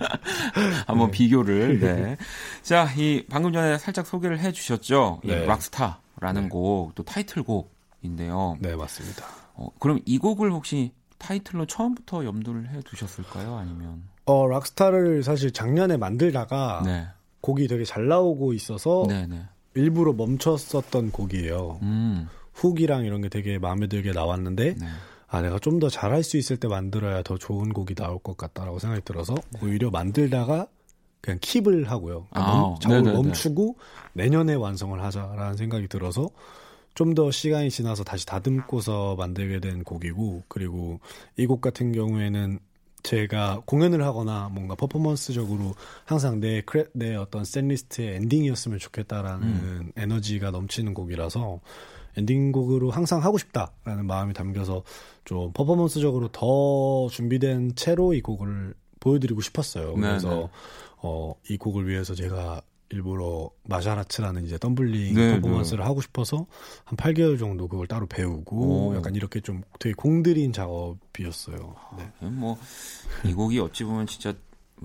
*laughs* 한번 비교를 네. 자, 이 방금 전에 살짝 소개를 해 주셨죠. 이 네. 락스타라는 네. 곡또 타이틀곡인데요. 네, 맞습니다. 어, 그럼 이 곡을 혹시 타이틀로 처음부터 염두를 해 두셨을까요? 아니면 어, 락스타를 사실 작년에 만들다가 네. 곡이 되게 잘 나오고 있어서 네, 네. 일부러 멈췄었던 곡이에요. 음. 훅이랑 이런 게 되게 마음에 들게 나왔는데 네. 아 내가 좀 더 잘할 수 있을 때 만들어야 더 좋은 곡이 나올 것 같다라고 생각이 들어서 오히려 만들다가 그냥 킵을 하고요. 그러니까 아, 멈, 작업을 네네네. 멈추고 내년에 완성을 하자라는 생각이 들어서 좀 더 시간이 지나서 다시 다듬고서 만들게 된 곡이고 그리고 이 곡 같은 경우에는 제가 공연을 하거나 뭔가 퍼포먼스적으로 항상 내, 크레, 내 어떤 셋리스트의 엔딩이었으면 좋겠다라는 음. 에너지가 넘치는 곡이라서 엔딩곡으로 항상 하고 싶다라는 마음이 담겨서 좀 퍼포먼스적으로 더 준비된 채로 이 곡을 보여드리고 싶었어요. 네, 그래서 네. 어, 이 곡을 위해서 제가 일부러 마샤라츠라는 이제 덤블링 네, 퍼포먼스를 하고 싶어서 한 8개월 정도 그걸 따로 배우고 오. 약간 이렇게 좀 되게 공들인 작업이었어요. 네. 뭐이 곡이 어찌 보면 진짜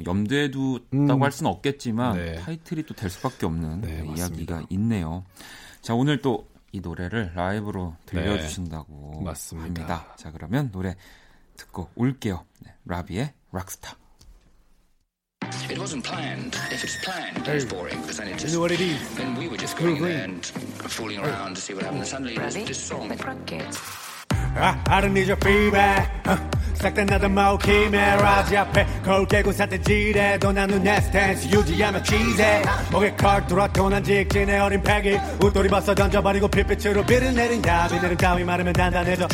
염두에 두다고 음. 할 수는 없겠지만 네. 타이틀이 또 될 수밖에 없는 네, 네, 맞습니다. 이야기가 있네요. 자 오늘 또 이 노래를 라이브로 들려주신다고 맞습니다. 합니다. 자 그러면 노래 듣고 올게요. 네, 라비의 락스타. It wasn't planned. If it's planned, it's boring. Because then it just. know what it is? Then we were just going there and fooling around to see what happened. And suddenly, this, this song. 아, ah, I don't need your feedback. 어, 싹다 나던 마오킴의 라지 앞에 거울 깨고 사태질해도 나는 내 스탠스 유지하며 치세. 목에 컬 뚫었고 난 직진의 어린 패기. 웃돌이 벗어 던져버리고 핏빛으로 비를 내린다 비. 내린 따위 마르면 단단해져.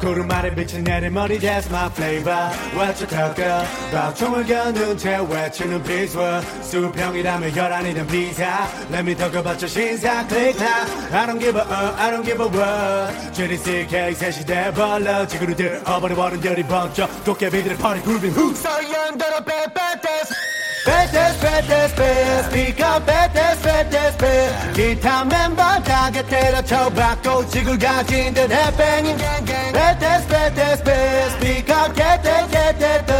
구름 아래 빛이 내린 머리 That's my flavor. What you talk about 총을 겨눈 채 외치는 비수어 수평이라면 혈안이든 비사. Let me talk about your 신사 click now I don't give a uh, I don't give a what GDCK 새 시대 벌러 지구를 들어버려버린 도깨비들 의 파리 굴빙 후 서연더러 빼빼떼스 빼떼스 빼떼스 빼스 피카 빼떼스 빼떼스 빼스 기타 멤버 다게 때려쳐 받고 지구를 가진 듯 해뺑인 빼떼스 빼떼스 빼스 피카 개떼 개떼 또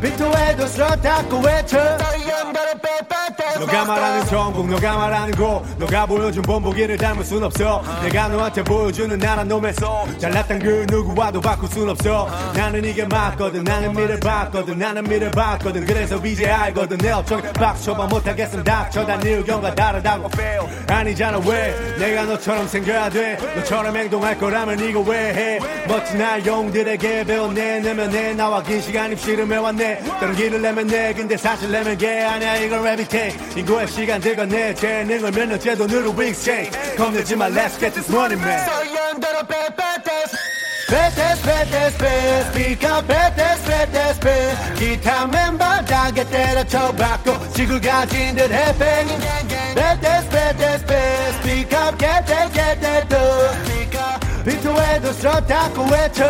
비토에도 스러 닦고 외쳐 서연더러 빼빼떼스 너가 말하는 전국 너가 말하는 곳. 너가 보여준 본보기를 닮을 순 없어. 내가 너한테 보여주는 나란 놈에서. 잘났던 그 누구와도 바꿀 순 없어. 나는 이게 맞거든. 나는 미를 봤거든. 나는 미를 봤거든. 그래서 이제 알거든. 내 업적에 박수 쳐봐 못하겠음 닥쳐 네 의견과 다르다고 아니잖아 왜? 내가 너처럼 생겨야 돼. 너처럼 행동할 거라면 이거 왜 해? 멋진 날용들에게 배웠네 내면 내 나와 긴 시간 입시를 해왔네. 다른 길을 내면 내 근데 사실 내면 게 아니야. 이건 랩이 인고의 시간들과 내 재능을 몇 년째 돈으로 exchange 겁내지 마 let's get this money man 베테스 베테스 베스 피카 베테스 베테스 베스 기타 멤버 다게 때려쳐 받고 지구를 가진 듯 해팽인 베테스 베테스 베스 피카 게테 게테 또 비토에도 스러 닦고 외쳐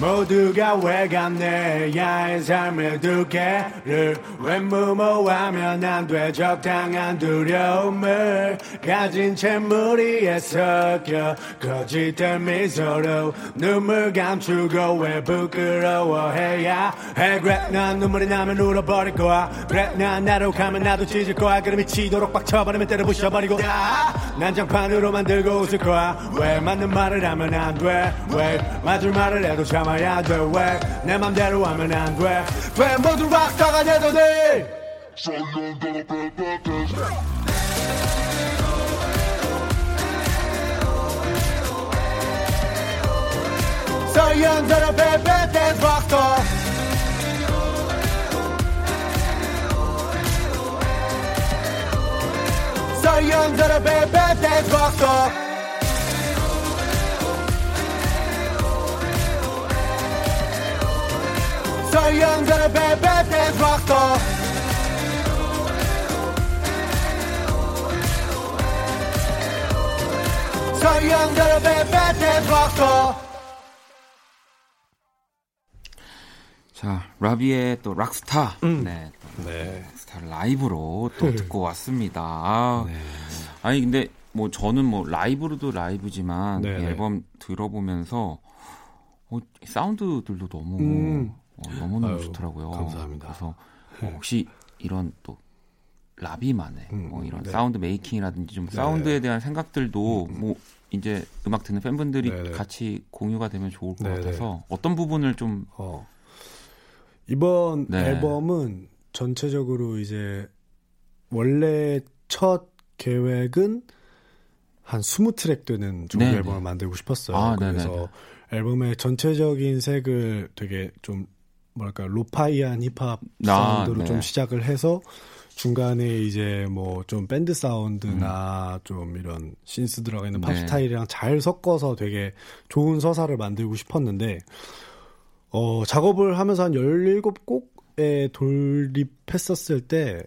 모두가 외갑내 야의 삶의 두께를 왜 무모하면 안 돼. 적당한 두려움을 가진 채 무리에 섞여 거짓된 미소로 눈물 감추고 왜 부끄러워해야 해? 그래 난 눈물이 나면 울어버릴 거야. 그래 난 나로 가면 나도 찢을 거야. 그럼 미치도록 빡쳐버리면 때려 부셔버리고. 난 장판으로 만들고 웃을 거야. 왜 맞는 말을 하면 안돼왜 맞을 말을 해도 참아 야 돼왜 내 맘 대로 하면 안돼왜 모두 락스타가 돼도 돼 So young that a baby dance rockstar So young that a baby young that a baby dance rockstar 자, 라비의 또 락스타. 음. 네. 또 네. 락스타 라이브로 또 듣고 왔습니다. 아, 아니 근데 뭐 저는 뭐 라이브로도 라이브지만 네, 이 네. 앨범 들어보면서 어, 사운드들도 너무 음. 어, 너무너무 아유, 좋더라고요. 감사합니다. 그래서 어, 혹시 이런 또 라비만의 뭐 이런 네. sound making이라든지 좀 네. 사운드에 대한 생각들도 뭐 이제 음악 듣는 팬분들이 네, 네. 같이 공유가 되면 좋을 것 네, 같아서 어떤 부분을 좀 어. 이번 네. 앨범은 전체적으로 이제 원래 첫 계획은 한 20트랙 되는 네, 앨범을 네. 만들고 싶었어요. 아, 네, 그래서. 앨범의 전체적인 색을 되게 좀 뭐랄까 로파이한 힙합 아, 사운드로 네. 좀 시작을 해서 중간에 이제 뭐 좀 밴드 사운드나 좀 이런 신스 들어가 있는 팝 음. 네. 스타일이랑 잘 섞어서 되게 좋은 서사를 만들고 싶었는데 어, 작업을 하면서 한 17곡에 돌입했었을 때,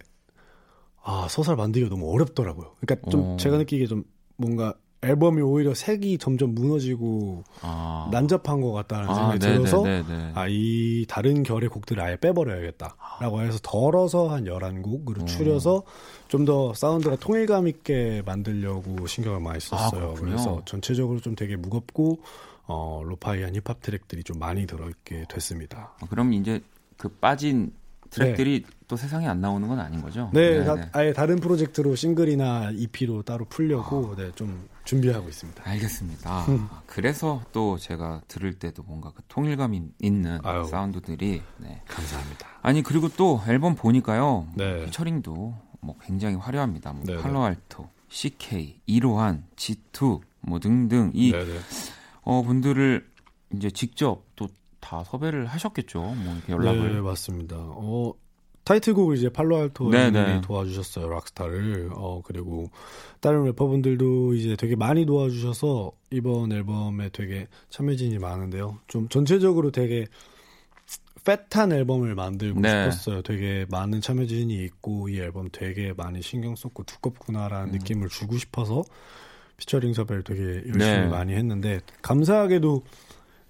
아, 서사를 만들기가 너무 어렵더라고요. 그러니까 좀 어. 제가 느끼기에 좀 뭔가 앨범이 오히려 색이 점점 무너지고 아. 난잡한 것 같다는 아, 생각이 네, 들어서 네, 네, 네. 아, 이 다른 결의 곡들을 아예 빼버려야겠다라고 해서 덜어서 한 11곡으로 어. 줄여서 좀 더 사운드가 통일감 있게 만들려고 신경을 많이 썼어요. 아. 그래서 전체적으로 좀 되게 무겁고 어, 로파이한 힙합 트랙들이 좀 많이 들어있게 됐습니다. 아, 그럼 이제 그 빠진 트랙들이 또 세상에 안 나오는 건 아닌 거죠? 네, 네, 다- 네. 아예 다른 프로젝트로 싱글이나 EP로 따로 풀려고 네, 좀 준비하고 있습니다. 알겠습니다. 음. 아, 그래서 또 제가 들을 때도 뭔가 그 통일감 이 있는 아유. 사운드들이 네. 감사합니다. 아니 그리고 또 앨범 보니까요. 네. 피처링도 뭐 굉장히 화려합니다. 뭐 네, 네. 팔로알토, CK, 이로한, G2 뭐 등등 이 네네. 어, 분들을 이제 직접 또 다 섭외를 하셨겠죠. 뭐 이렇게 연락을 네, 맞습니다. 어, 타이틀곡을 이제 팔로알토 네, 님이 네. 도와주셨어요, 락스타를. 어, 그리고 다른 래퍼분들도 이제 되게 많이 도와주셔서 이번 앨범에 되게 참여진이 많은데요. 좀 전체적으로 되게 팻한 앨범을 만들고 네. 싶었어요. 되게 많은 참여진이 있고 이 앨범 되게 많이 신경 썼고 두껍구나라는 느낌을 주고 싶어서 피처링 섭외를 되게 열심히 네. 많이 했는데 감사하게도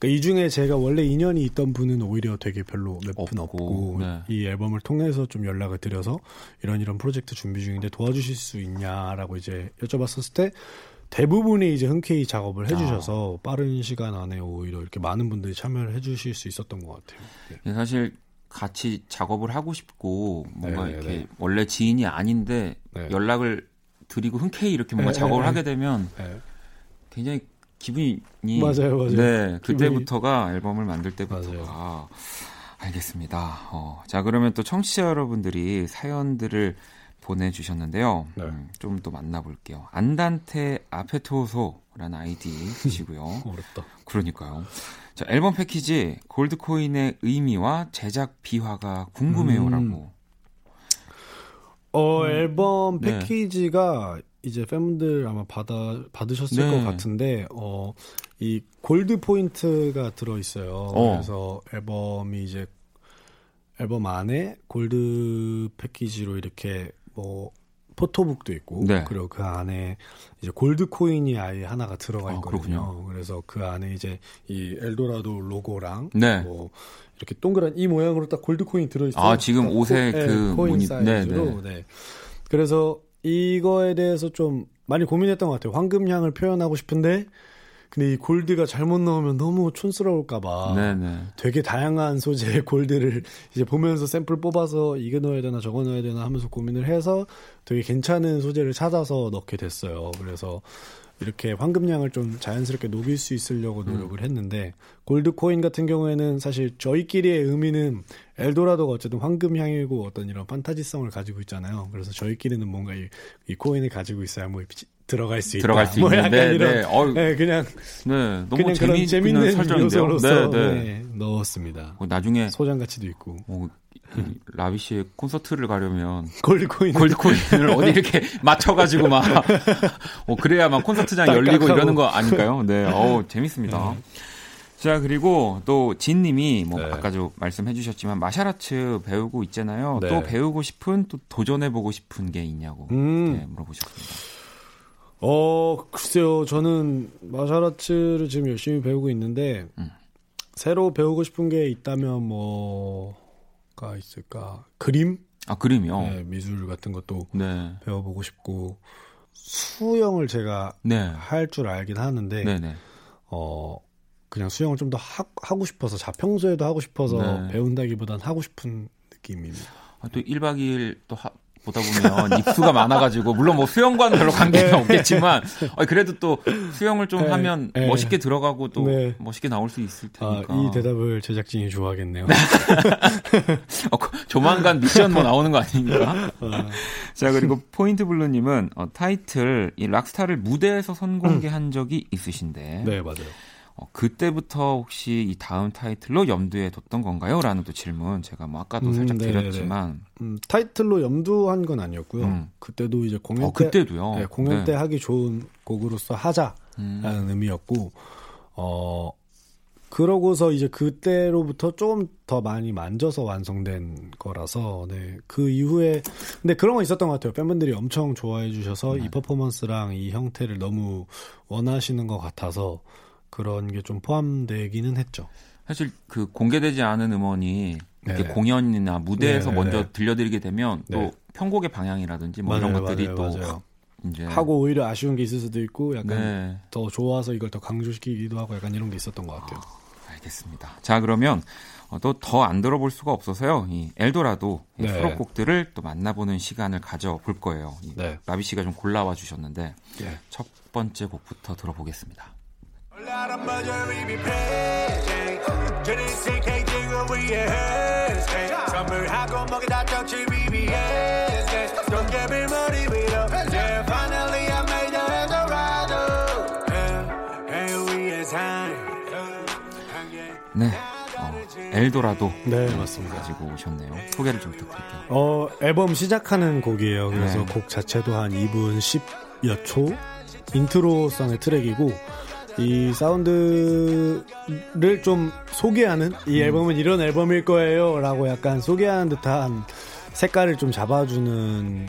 그러니까 이 중에 제가 원래 인연이 있던 분은 오히려 되게 별로 몇 분 없고, 네. 이 앨범을 통해서 좀 연락을 드려서 이런 이런 프로젝트 준비 중인데 도와주실 수 있냐라고 이제 여쭤봤었을 때 대부분이 이제 흔쾌히 작업을 해주셔서 빠른 시간 안에 오히려 이렇게 많은 분들이 참여를 해주실 수 있었던 것 같아요. 네. 예, 사실 같이 작업을 하고 싶고 뭔가 네, 이렇게 네. 원래 지인이 아닌데 네. 연락을 드리고 흔쾌히 이렇게 뭔가 네, 작업을 네, 하게 네. 되면 네. 굉장히 기분이 맞아요, 맞아요. 네 기분이- 그때부터가 앨범을 만들 때부터가 알겠습니다. 어, 자 그러면 또 청취자 여러분들이 사연들을 보내주셨는데요. 네. 음, 좀또 만나볼게요. 안단테 아페토소라는 아이디 쓰시고요. *laughs* 어렵다. 그러니까요. 자, 앨범 패키지 골드코인의 의미와 제작 비화가 궁금해요라고. 어 앨범 네. 패키지가 이제 팬분들 아마 받아 받으셨을 네. 것 같은데 어 이 골드 포인트가 들어 있어요. 어. 그래서 앨범이 이제 앨범 안에 골드 패키지로 이렇게 뭐 포토북도 있고 네. 그리고 그 안에 이제 골드 코인이 아예 하나가 들어가 아, 있거든요. 그렇군요. 그래서 그 안에 이제 이 엘도라도 로고랑 네. 뭐 이렇게 동그란 이 모양으로 딱 골드 코인이 들어 있어요. 아, 지금 옷에 네, 그 코인 무늬- 사이즈로. 네, 네. 그래서 이거에 대해서 좀 많이 고민했던 것 같아요. 황금향을 표현하고 싶은데 근데 이 골드가 잘못 넣으면 너무 촌스러울까봐 네네. 되게 다양한 소재의 *laughs* 골드를 이제 보면서 샘플 뽑아서 이거 넣어야 되나 저거 넣어야 되나 하면서 고민을 해서 되게 괜찮은 소재를 찾아서 넣게 됐어요. 그래서 이렇게 황금량을 좀 자연스럽게 녹일 수 있으려고 노력을 했는데 골드 코인 같은 경우에는 사실 저희끼리의 의미는 엘도라도가 어쨌든 황금향이고 어떤 이런 판타지성을 가지고 있잖아요. 그래서 저희끼리는 뭔가 이, 이 코인을 가지고 있어야 뭐 비- 들어갈 수 있다. 들어갈 수 뭐 있는, 약간 네, 이런 네. 어우, 네, 그냥 네, 너무 그냥 그런 재미있는 재밌는 설정인데요. 네, 네. 네, 넣었습니다. 어, 나중에 소장 가치도 있고. 뭐, 이 라비 씨의 콘서트를 가려면 *laughs* 골드코인 골드코인을 어디 이렇게 맞춰가지고 막 *laughs* 어, 그래야만 콘서트장 열리고. 이러는 거 아닐까요? 네, 어 재밌습니다. 자 그리고 또 진님이 뭐 네. 아까도 말씀해주셨지만 마샤라츠 배우고 있잖아요. 네. 또 배우고 싶은 또 도전해보고 싶은 게 있냐고 음. 네, 물어보셨습니다. 어, 글쎄요. 저는 마샤라츠를 지금 열심히 배우고 있는데 음. 새로 배우고 싶은 게 있다면 뭐 가 있을까? 그림? 아 그림이요. 네, 미술 같은 것도 네, 배워보고 싶고 수영을 제가 네, 할줄 알긴 하는데 네, 네. 어 그냥 수영을 좀 더 하고 싶어서 자 평소에도 하고 싶어서 네. 배운다기보단 하고 싶은 느낌입니다. 아, 또 1박 2일 또 하- 보다 보면 입수가 많아가지고 물론 뭐 수영과는 별로 관계가 없겠지만 아, 그래도 또 수영을 좀 네, 하면 네. 멋있게 들어가고 또 네. 멋있게 나올 수 있을 아, 테니까. 이 대답을 제작진이 좋아하겠네요. *laughs* 어, 그- 조만간 미션 뭐 나오는 거 아닙니까? 아, 자 그리고 포인트 블루님은 어, 타이틀 이 락스타를 무대에서 선공개한 적이 있으신데 네, 맞아요. 어, 그때부터 혹시 이 다음 타이틀로 염두에 뒀던 건가요? 라는 또 질문 제가 뭐 아까도 음, 살짝 네네네. 드렸지만 음, 타이틀로 염두한 건 아니었고요. 음. 그때도 이제 공연 어, 때 그때도요. 네, 공연 네. 때 하기 좋은 곡으로서 하자라는 음. 의미였고 어 그러고서 이제 그때로부터 조금 더 많이 만져서 완성된 거라서 네, 그 이후에 근데 그런 거 있었던 것 같아요. 팬분들이 엄청 좋아해 주셔서 네. 이 퍼포먼스랑 이 형태를 너무 원하시는 것 같아서 그런 게 좀 포함되기는 했죠. 사실 그 공개되지 않은 음원이 이렇게 네. 공연이나 무대에서 네, 먼저 네. 들려드리게 되면 또 네. 편곡의 방향이라든지 뭐 이런 맞아요, 것들이 맞아요, 또 맞아요. 이제 하고 오히려 아쉬운 게 있을 수도 있고 약간 네. 더 좋아서 이걸 더 강조시키기도 하고 약간 이런 게 있었던 것 같아요. 알겠습니다. 자 그러면 어, 또더 안 들어볼 수가 없어서요. 이 엘도라도 이 네. 수록곡들을 또 만나보는 시간을 가져볼 거예요. 이 네. 라비 씨가 좀 골라와 주셨는데 네. 첫 번째 곡부터 들어보겠습니다. 네, 어, 엘도라도 네, 맞습니다. 가지고 오셨네요. 소개를 좀 부탁드릴게요. 어, 앨범 시작하는 곡이에요. 그래서 네. 곡 자체도 한 2분 10여 초 인트로성의 트랙이고 이 사운드를 좀 소개하는 이 음. 앨범은 이런 앨범일 거예요라고 약간 소개하는 듯한 색깔을 좀 잡아주는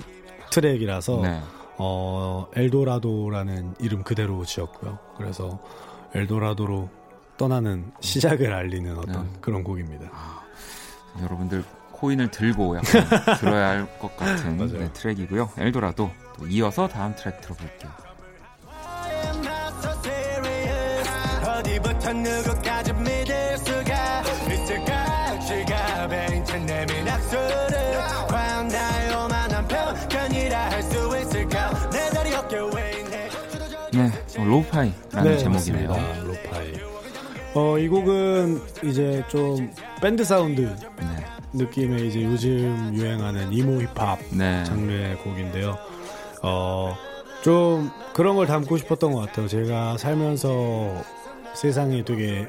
트랙이라서 네. 어, 엘도라도라는 이름 그대로 지었고요. 그래서 엘도라도로 떠나는 시작을 알리는 어떤 네. 그런 곡입니다. 여러분들 코인을 들고 약간 *laughs* 들어야 할 것 같은. 네, 트랙이고요. 엘도라도 또 이어서 다음 트랙 들어볼게요. 어디부터 누구까지 믿을 수가 있을까 지갑에 있는 내민 악수를 과연 나의 오만한 편견이라 할 수 있을까 내 다리 어깨 왜 있네 네, 어, lo-fi라는 제목이네요. 맞습니다. lo-fi. 어, 이 곡은 이제 좀 밴드 사운드 네, 느낌의 이제 요즘 유행하는 이모 힙합 네, 장르의 곡인데요. 어, 좀 그런 걸 담고 싶었던 것 같아요. 제가 살면서 세상에 되게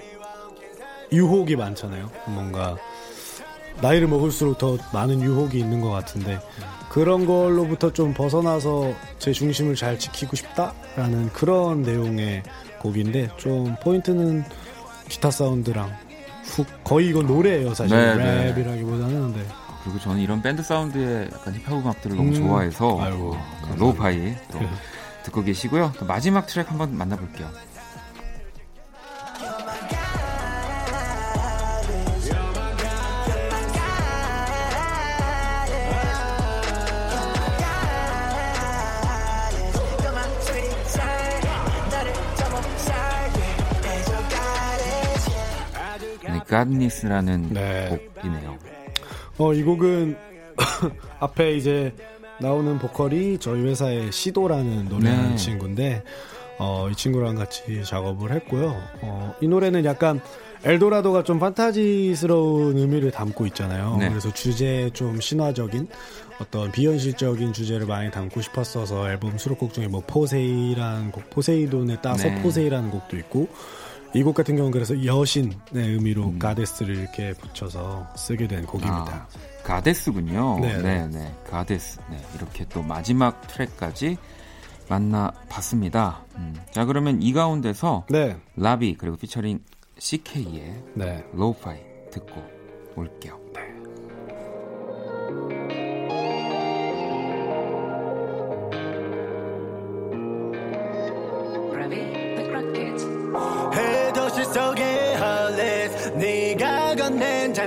유혹이 많잖아요. 뭔가 나이를 먹을수록 더 많은 유혹이 있는 것 같은데 그런 걸로부터 좀 벗어나서 제 중심을 잘 지키고 싶다라는 그런 내용의 곡인데 좀 포인트는 기타 사운드랑 훅 거의 이건 노래예요 사실 네, 네. 랩이라기보다는 네. 그리고 저는 이런 밴드 사운드의 약간 힙합 음악들을 너무 음. 좋아해서 아이고. lo-fi 또 듣고 계시고요. 또 마지막 트랙 한번 만나볼게요. Godness라는 곡이네요. 어, 이 곡은 *coughs* 앞에 이제 나오는 보컬이 저희 회사의 시도라는 노래하는 네. 친구인데 어, 이 친구랑 같이 작업을 했고요. 어, 이 노래는 약간 엘도라도가 좀 판타지스러운 의미를 담고 있잖아요. 네. 그래서 주제에 좀 신화적인 어떤 비현실적인 주제를 많이 담고 싶었어서 앨범 수록곡 중에 뭐 포세이라는 곡, 포세이돈에 따서 네. 포세이라는 곡도 있고 이 곡 같은 경우는 그래서 여신의 의미로 음. Goddess를 이렇게 붙여서 쓰게 된 곡입니다. 아, Goddess군요. 네, 네, 네. 네, Goddess. 네, 이렇게 또 마지막 트랙까지 만나봤습니다. 음, 자, 그러면 이 가운데서 네. 라비 그리고 피처링 CK의 네. lo-fi 듣고 올게요.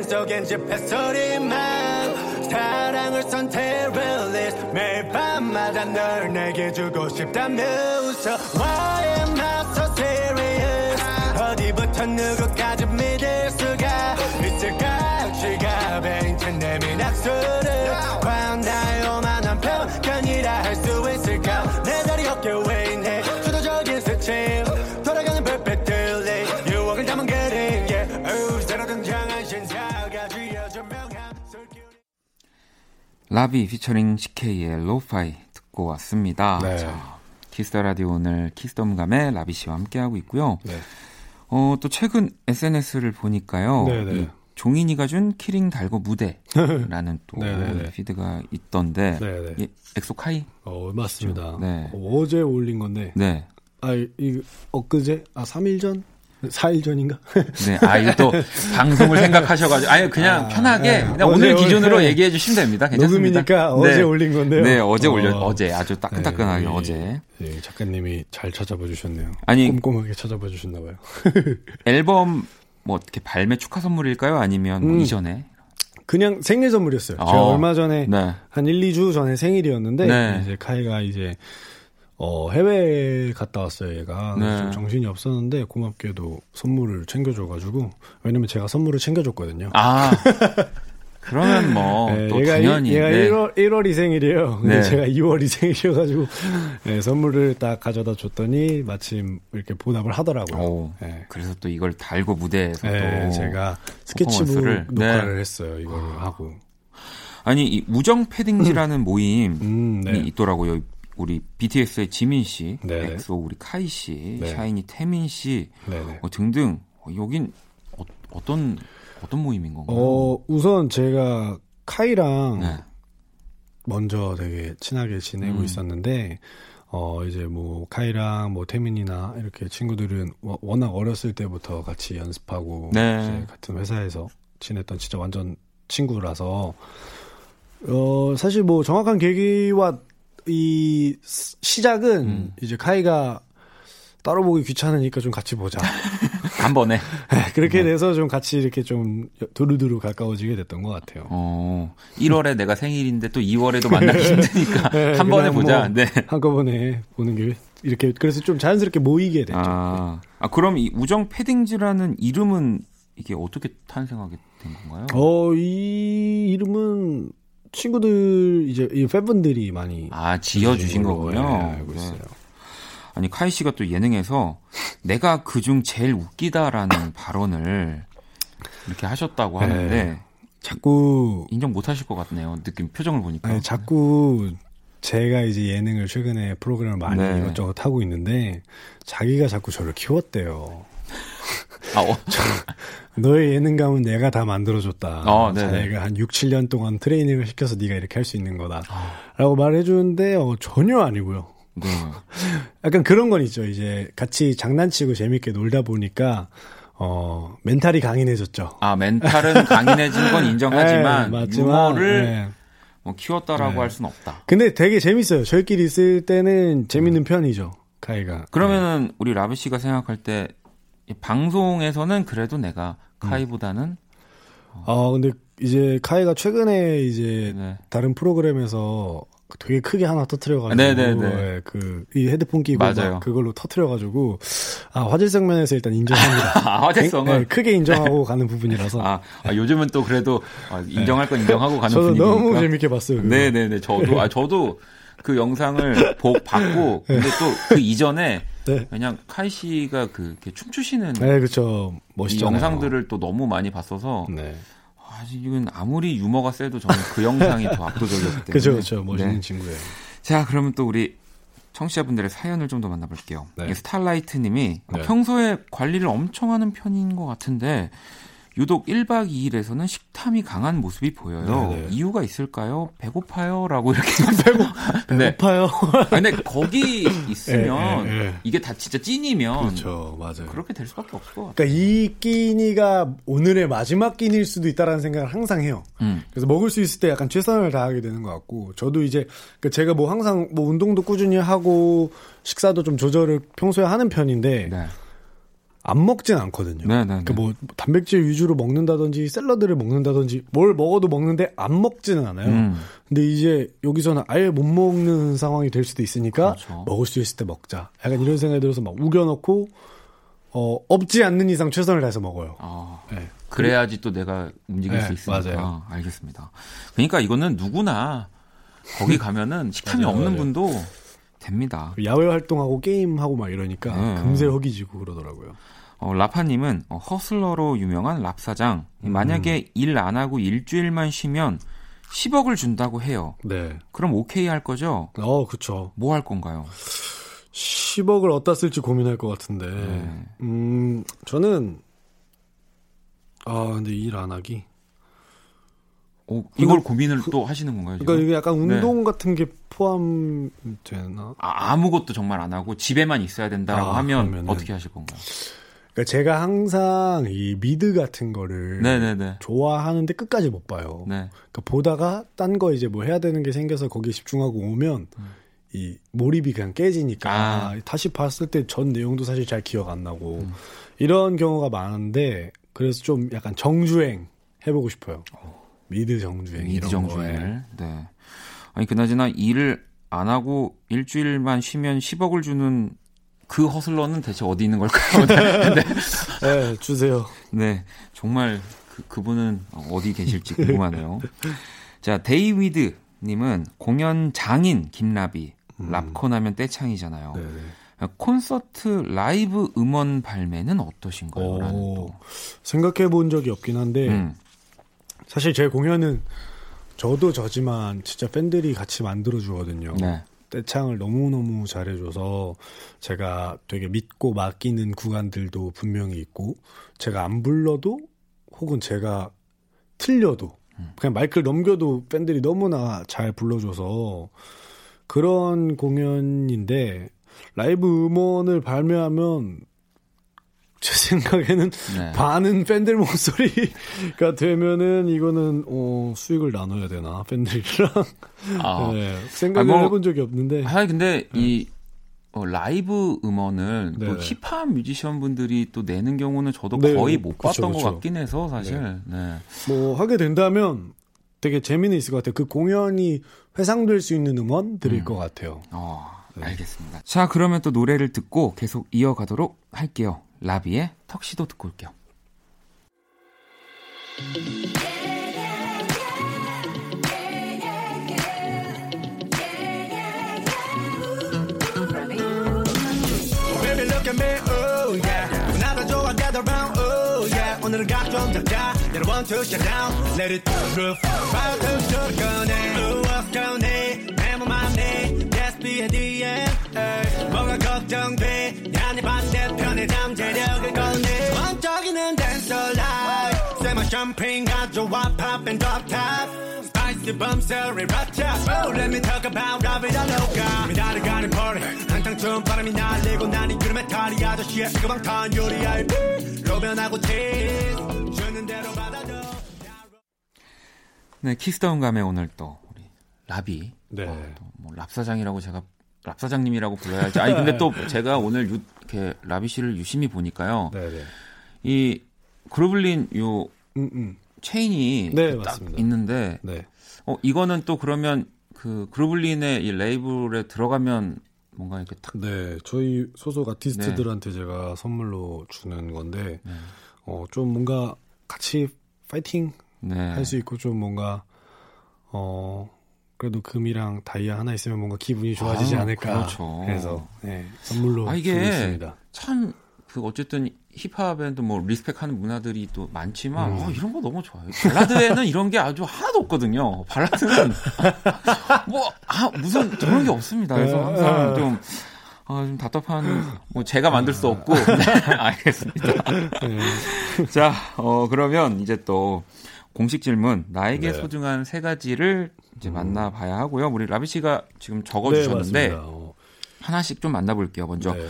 속엔 집회 소리만 사랑을 선 테러리스트 매일 밤마다 널 내게 주고 웃어 Why am I so serious? 어디부터 누구까지 믿을 수가? 있을까 지갑에 인천 내민 악수를 라비 피처링 CK의 lo-fi 듣고 왔습니다. 네. 자, Kiss the 라디오 오늘 Kiss the 음감에 라비 씨와 함께하고 있고요. 네. 어, 또 최근 SNS를 보니까요. 네, 네. 이 종인이가 준 키링 달고 무대라는 *laughs* 또 네, 네, 네. 피드가 있던데 네, 네. 이 엑소카이? 어, 맞습니다. 네. 어, 어제 올린 건데. 네. 아, 이 엊그제? 아, 3일 전? 4일 전인가? *laughs* 네, 아, 이거 또 *laughs* 방송을 생각하셔가지고, 아니, 그냥 아, 편하게, 네. 그냥 오늘 기준으로 어제 얘기해 주시면 됩니다. 괜찮습니다. 녹음이니까 어제 올린 건데요. 네, 어제 어. 올려, 어제 아주 따끈따끈하게 네, 어제. 예, 작가님이 잘 찾아봐 주셨네요. 아니, 꼼꼼하게 찾아봐 주셨나 봐요. *laughs* 앨범, 뭐, 어떻게 발매 축하 선물일까요? 아니면 뭐 음. 이전에? 그냥 생일 선물이었어요. 어. 제가 얼마 전에 네. 한 1, 2주 전에 생일이었는데 네. 이제 카이가 이제 어, 해외 갔다 왔어요, 얘가. 네. 좀 정신이 없었는데 고맙게도 선물을 챙겨줘가지고 왜냐면 제가 선물을 챙겨줬거든요. 아. 그러면 뭐, *laughs* 네, 또 얘가, 당연히. 일, 얘가 네. 1월, 1월이 생일이에요. 근데 네. 제가 2월이 생일이어가지고 네, 선물을 딱 가져다 줬더니 마침 이렇게 보답을 하더라고요. 오, 네. 그래서 또 이걸 달고 무대에서 네, 또. 제가 스케치북. 녹화를 네. 했어요. 이거를 하고. 아니, 이 우정 패딩즈라는 모임이 음, 네. 있더라고요. 우리 BTS의 지민 씨, 네. 엑소 우리 카이 씨, 네. 샤이니 태민 씨 네네. 어, 등등. 어, 여긴 어, 어떤 어떤 모임인 건가요? 어, 우선 제가 카이랑 네. 먼저 되게 친하게 지내고 음. 있었는데, 어, 이제 뭐, 카이랑 뭐, 태민이나 이렇게 친구들은 워- 워낙 어렸을 때부터 같이 연습하고, 네. 같은 회사에서 지냈던 진짜 완전 친구라서, 어, 사실 뭐 정확한 계기와 이 스- 시작은 음. 이제 카이가 따로 보기 귀찮으니까 좀 같이 보자. *laughs* 한 번에. *laughs* 그렇게 돼서 좀 같이 이렇게 좀 두루두루 가까워지게 됐던 것 같아요. 어, 1월에 내가 생일인데 또 2월에도 만나기 힘드니까 *laughs* 네, 한 번에 보자. 뭐 네. 한꺼번에 보는 게 이렇게 그래서 좀 자연스럽게 모이게 됐죠. 아, 아, 그럼 이 우정 패딩지라는 이름은 이게 어떻게 탄생하게 된 건가요? 어, 이 이름은 친구들 이제 이 팬분들이 많이 아, 지어 주신 걸로, 거군요. 예, 알고 네. 있어요. 아니 카이 씨가 또 예능에서 내가 그중 제일 웃기다라는 *laughs* 발언을 이렇게 하셨다고 하는데 네. 자꾸 인정 못 하실 것 같네요. 느낌 표정을 보니까. 아니, 자꾸 제가 이제 예능을 최근에 프로그램을 많이 네. 이것저것 하고 있는데 자기가 자꾸 저를 키웠대요. 아, 어, 너의 예능감은 내가 다 만들어줬다. 어, 네네. 자기가 한 6, 7년 동안 트레이닝을 시켜서 네가 이렇게 할 수 있는 거다. 아. 라고 말해주는데 어, 전혀 아니고요. 네. *laughs* 약간 그런 건 있죠. 이제 같이 장난치고 재밌게 놀다 보니까 어, 멘탈이 강인해졌죠. 아 멘탈은 강인해진 건 인정하지만 *laughs* 네, 맞지만, 유머를 네. 뭐 키웠다라고 네. 할 수는 없다. 근데 되게 재밌어요. 저희끼리 있을 때는 재밌는 편이죠. 카이가. 그러면은 우리 라비 씨가 생각할 때이 방송에서는 그래도 내가 음. 카이보다는 어, 근데 이제 카이가 최근에 이제 네. 다른 프로그램에서 되게 크게 하나 터트려가지고 네네네. 예, 그, 이 헤드폰 끼고 맞아요. 막 그걸로 터트려가지고 아 화질성 면에서 일단 인정합니다. *laughs* 아, 화제성은 네, 크게 인정하고 가는 부분이라서 아, 아, 요즘은 또 그래도 아, 인정할 건 인정하고 가는 저도 분위기니까. 너무 재밌게 봤어요. 네네네. 저도 아 저도 그 영상을 보, 봤고 *laughs* 근데 또 그 이전에 네. 그냥 카이 씨가 그 이렇게 춤추시는 네, 그렇죠. 이 멋있잖아요. 영상들을 또 너무 많이 봤어서 네. 아, 이건 아무리 유머가 세도 저는 그 영상이 더 *laughs* 압도적이었기 때문에. 그렇죠, 그렇죠. 멋있는 네. 친구예요. 자, 그러면 또 우리 청취자분들의 사연을 좀 더 만나볼게요. 네. 스타라이트님이 네. 평소에 관리를 엄청 하는 편인 것 같은데 유독 1박 2일에서는 식탐이 강한 모습이 보여요. 네, 네. 이유가 있을까요? 배고파요? 라고 *laughs* 이렇게. 배고, *laughs* 네. 배고파요. 아, 근데 거기 *laughs* 있으면 예, 예, 예. 이게 다 진짜 찐이면 그렇죠, 맞아요. 그렇게 될 수밖에 없을 것 같아요. 그러니까 이 끼니가 오늘의 마지막 끼니일 수도 있다라는 생각을 항상 해요. 음. 그래서 먹을 수 있을 때 약간 최선을 다하게 되는 것 같고, 저도 이제 그러니까 제가 뭐 항상 뭐 운동도 꾸준히 하고 식사도 좀 조절을 평소에 하는 편인데 네. 안 먹진 않거든요. 네, 네, 그러니까 뭐 단백질 위주로 먹는다든지 샐러드를 먹는다든지 뭘 먹어도 먹는데 안 먹지는 않아요. 음. 근데 이제 여기서는 아예 못 먹는 상황이 될 수도 있으니까 그렇죠. 먹을 수 있을 때 먹자. 약간 이런 생각이 들어서 막 우겨넣고 어, 없지 않는 이상 최선을 다해서 먹어요. 아, 네. 그래야지 또 내가 움직일 네, 수 있으니까. 맞아요. 알겠습니다. 그러니까 이거는 누구나 거기 가면은 식탐이 맞아요, 없는 맞아요. 분도 됩니다. 야외 활동하고 게임하고 막 이러니까 네. 금세 허기지고 그러더라고요. 어, 라파님은 어, 허슬러로 유명한 랍사장. 음. 만약에 일안 하고 일주일만 쉬면 10억을 준다고 해요. 네. 그럼 오케이 할 거죠? 어, 그쵸. 뭐할 건가요? 10억을 어디다 쓸지 고민할 것 같은데. 네. 음, 저는, 아, 근데 일 안 하기. 어, 이걸 고민을 또 하시는 건가요? 지금? 그러니까 이게 약간 네. 운동 같은 게 포함되나? 아, 아무것도 정말 안 하고 집에만 있어야 된다라고 아, 하면 그러면은. 어떻게 하실 건가요? 그러니까 제가 항상 이 미드 같은 거를 네네네. 좋아하는데 끝까지 못 봐요. 네. 그러니까 보다가 딴 거 이제 뭐 해야 되는 게 생겨서 거기에 집중하고 오면 이 몰입이 그냥 깨지니까 음. 아. 다시 봤을 때 전 내용도 사실 잘 기억 안 나고 음. 이런 경우가 많은데 그래서 좀 약간 정주행 해보고 싶어요. 미드 정주행 미드. 정주행을. 네. 아니 그나저나 일을 안 하고 일주일만 쉬면 10억을 주는 그 허슬러는 대체 어디 있는 걸까요? *laughs* 네. 네. 네, 주세요. 네, 정말 그, 그분은 어디 계실지 궁금하네요. 자, 데이위드 님은 공연 장인 김라비. 랍콘 하면 떼창이잖아요. 음. 네. 콘서트 라이브 음원 발매는 어떠신가요? 또. 생각해 본 적이 없긴 한데 음, 사실 제 공연은 저도 저지만 진짜 팬들이 같이 만들어 주거든요. 네. 떼창을 너무너무 잘해줘서 제가 되게 믿고 맡기는 구간들도 분명히 있고 제가 안 불러도 혹은 제가 틀려도 그냥 마이크를 넘겨도 팬들이 너무나 잘 불러줘서 그런 공연인데 라이브 음원을 발매하면 제 생각에는 네. 반은 팬들 목소리가 되면은 이거는 어, 수익을 나눠야 되나 팬들이랑 아. *laughs* 네, 생각을 아, 뭐, 해본 적이 없는데 아 근데 이 어, 라이브 음원을 또 네네. 힙합 뮤지션 분들이 또 내는 경우는 저도 네, 거의 못 그쵸, 봤던 것 그쵸. 같긴 해서 사실. 네. 뭐 하게 된다면 되게 재미는 있을 것 같아요. 그 공연이 회상될 수 있는 음원들일 음. 것 같아요. 어, 알겠습니다. 자, 그러면 또 노래를 듣고 계속 이어가도록 할게요. 라비의 턱시도 듣고 올게요. Oh oh 뭐가 걱정돼? 난네 반대편에 잠재력을 꺼내 번쩍이는 dancer life. 새마 샴페인 가져와 drop top. Spicy bum rat top Oh let me talk about love it all over 미라를 가는 party. 한탕 추운 바람이 날리고 난이 구름에 타 파리 아저씨의 그방탄 요리할 로변하고 티 주는 대로 받아줘. 네, 키스다운 감에 오늘 또 우리 라비. 네. 어, 또뭐 랍사장이라고 제가 랍사장님이라고 불러야 할지. 아니 근데 *laughs* 또 제가 오늘 유, 이렇게 라비 씨를 유심히 보니까요. 네, 네. 이 그로블린 요 음, 음. 체인이 네, 딱 맞습니다. 있는데 네. 어 이거는 또 그러면 그 그로블린의 이 레이블에 들어가면 뭔가 이렇게 탁 네, 저희 소속 아티스트들한테 제가 선물로 주는 건데, 네. 어, 좀 뭔가 같이 파이팅 네. 할수 있고, 좀 뭔가, 어, 그래도 금이랑 다이아 하나 있으면 뭔가 기분이 좋아지지 아, 않을까. 그렇죠. 그래서, 네, 선물로 아, 이게. 참 그 어쨌든 힙합에도 뭐 리스펙하는 문화들이 또 많지만 음. 어, 이런 거 너무 좋아요. 발라드에는 이런 게 아주 하나도 없거든요. 발라드는 *laughs* 뭐 아, 무슨 저런 게 없습니다. 그래서 네. 항상 좀 아, 좀 답답한 뭐 제가 만들 수 없고 네, *laughs* 알겠습니다. 자, 어 그러면 이제 또 공식 질문 나에게 네. 소중한 세 가지를 이제 만나봐야 하고요. 우리 라비 씨가 지금 네, 적어주셨는데. 어, 하나씩 좀 만나볼게요. 먼저 네.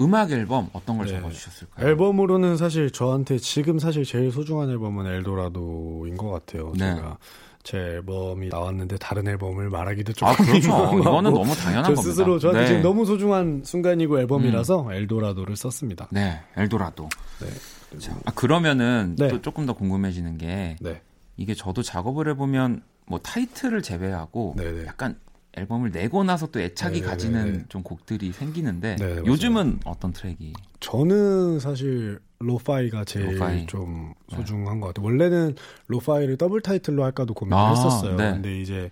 음악 앨범 어떤 걸 네. 적어주셨을까요? 앨범으로는 사실 저한테 지금 사실 제일 소중한 앨범은 엘도라도인 것 같아요. 네. 제가 제 앨범이 나왔는데 다른 앨범을 말하기도 좀 아, 그렇죠. 이거는 너무 당연한 저 겁니다. 스스로 저한테 네. 음. 지금 너무 소중한 순간이고 앨범이라서 엘도라도를 썼습니다. 네, 엘도라도. 네. 자, 아, 그러면은 네. 또 조금 더 궁금해지는 게 네. 이게 저도 작업을 해보면 뭐 타이틀을 제외하고 네, 네. 약간 앨범을 내고 나서 또 애착이 네, 가지는 네, 네. 좀 곡들이 생기는데 네, 맞아요. 요즘은 어떤 트랙이? 저는 사실 lo-fi가 제일 lo-fi. 좀 소중한 것 같아요. 원래는 lo-fi를 더블 타이틀로 할까도 고민을 아, 했었어요. 네. 근데 이제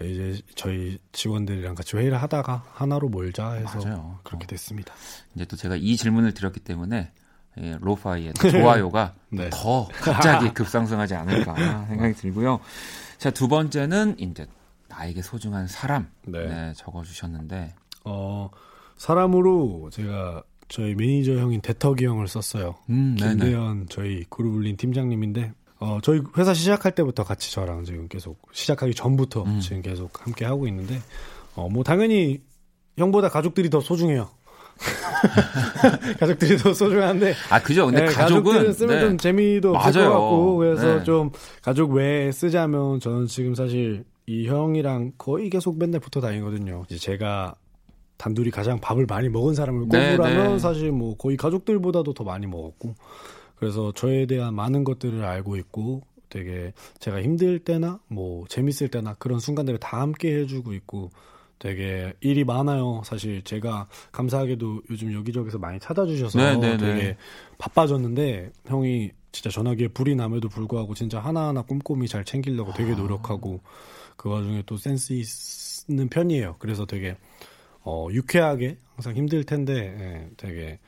이제 저희 직원들이랑 같이 회의를 하다가 하나로 몰자 해서 맞아요. 그렇게 됐습니다. 이제 또 제가 이 질문을 드렸기 때문에 예, 로파이의 또 좋아요가 *laughs* 네. 더 갑자기 급상승하지 않을까 생각이 들고요. 자, 두 번째는 이제 나에게 소중한 사람 네. 네, 적어주셨는데 어, 사람으로 제가 저희 매니저 형인 대턱이 형을 썼어요. 음. 김대현 저희 그룹울린 팀장님인데 어, 저희 회사 시작할 때부터 같이 저랑 지금 계속 시작하기 전부터 음. 지금 계속 함께 하고 있는데 어, 뭐 당연히 형보다 가족들이 더 소중해요. *laughs* 가족들이 더 소중한데 아 그죠. 근데 네, 가족은 쓰면 네. 좀 재미도 없을 맞아요. 것 같고 그래서 네. 좀 가족 외에 쓰자면 저는 지금 사실 이 형이랑 거의 계속 맨날 붙어 다니거든요. 이제 제가 단둘이 가장 밥을 많이 먹은 사람을 네, 꼽으라면 네. 사실 뭐 거의 가족들보다도 더 많이 먹었고 그래서 저에 대한 많은 것들을 알고 있고 되게 제가 힘들 때나 뭐 재밌을 때나 그런 순간들을 다 함께 해주고 있고 되게 일이 많아요. 사실 제가 감사하게도 요즘 여기저기서 많이 찾아주셔서 네, 네, 되게 네. 바빠졌는데 형이 진짜 전화기에 불이 남에도 불구하고 진짜 하나하나 꼼꼼히 잘 챙기려고 되게 노력하고 그 와중에 또 센스 있는 편이에요. 그래서 되게 어, 유쾌하게 항상 힘들 텐데 예, 되게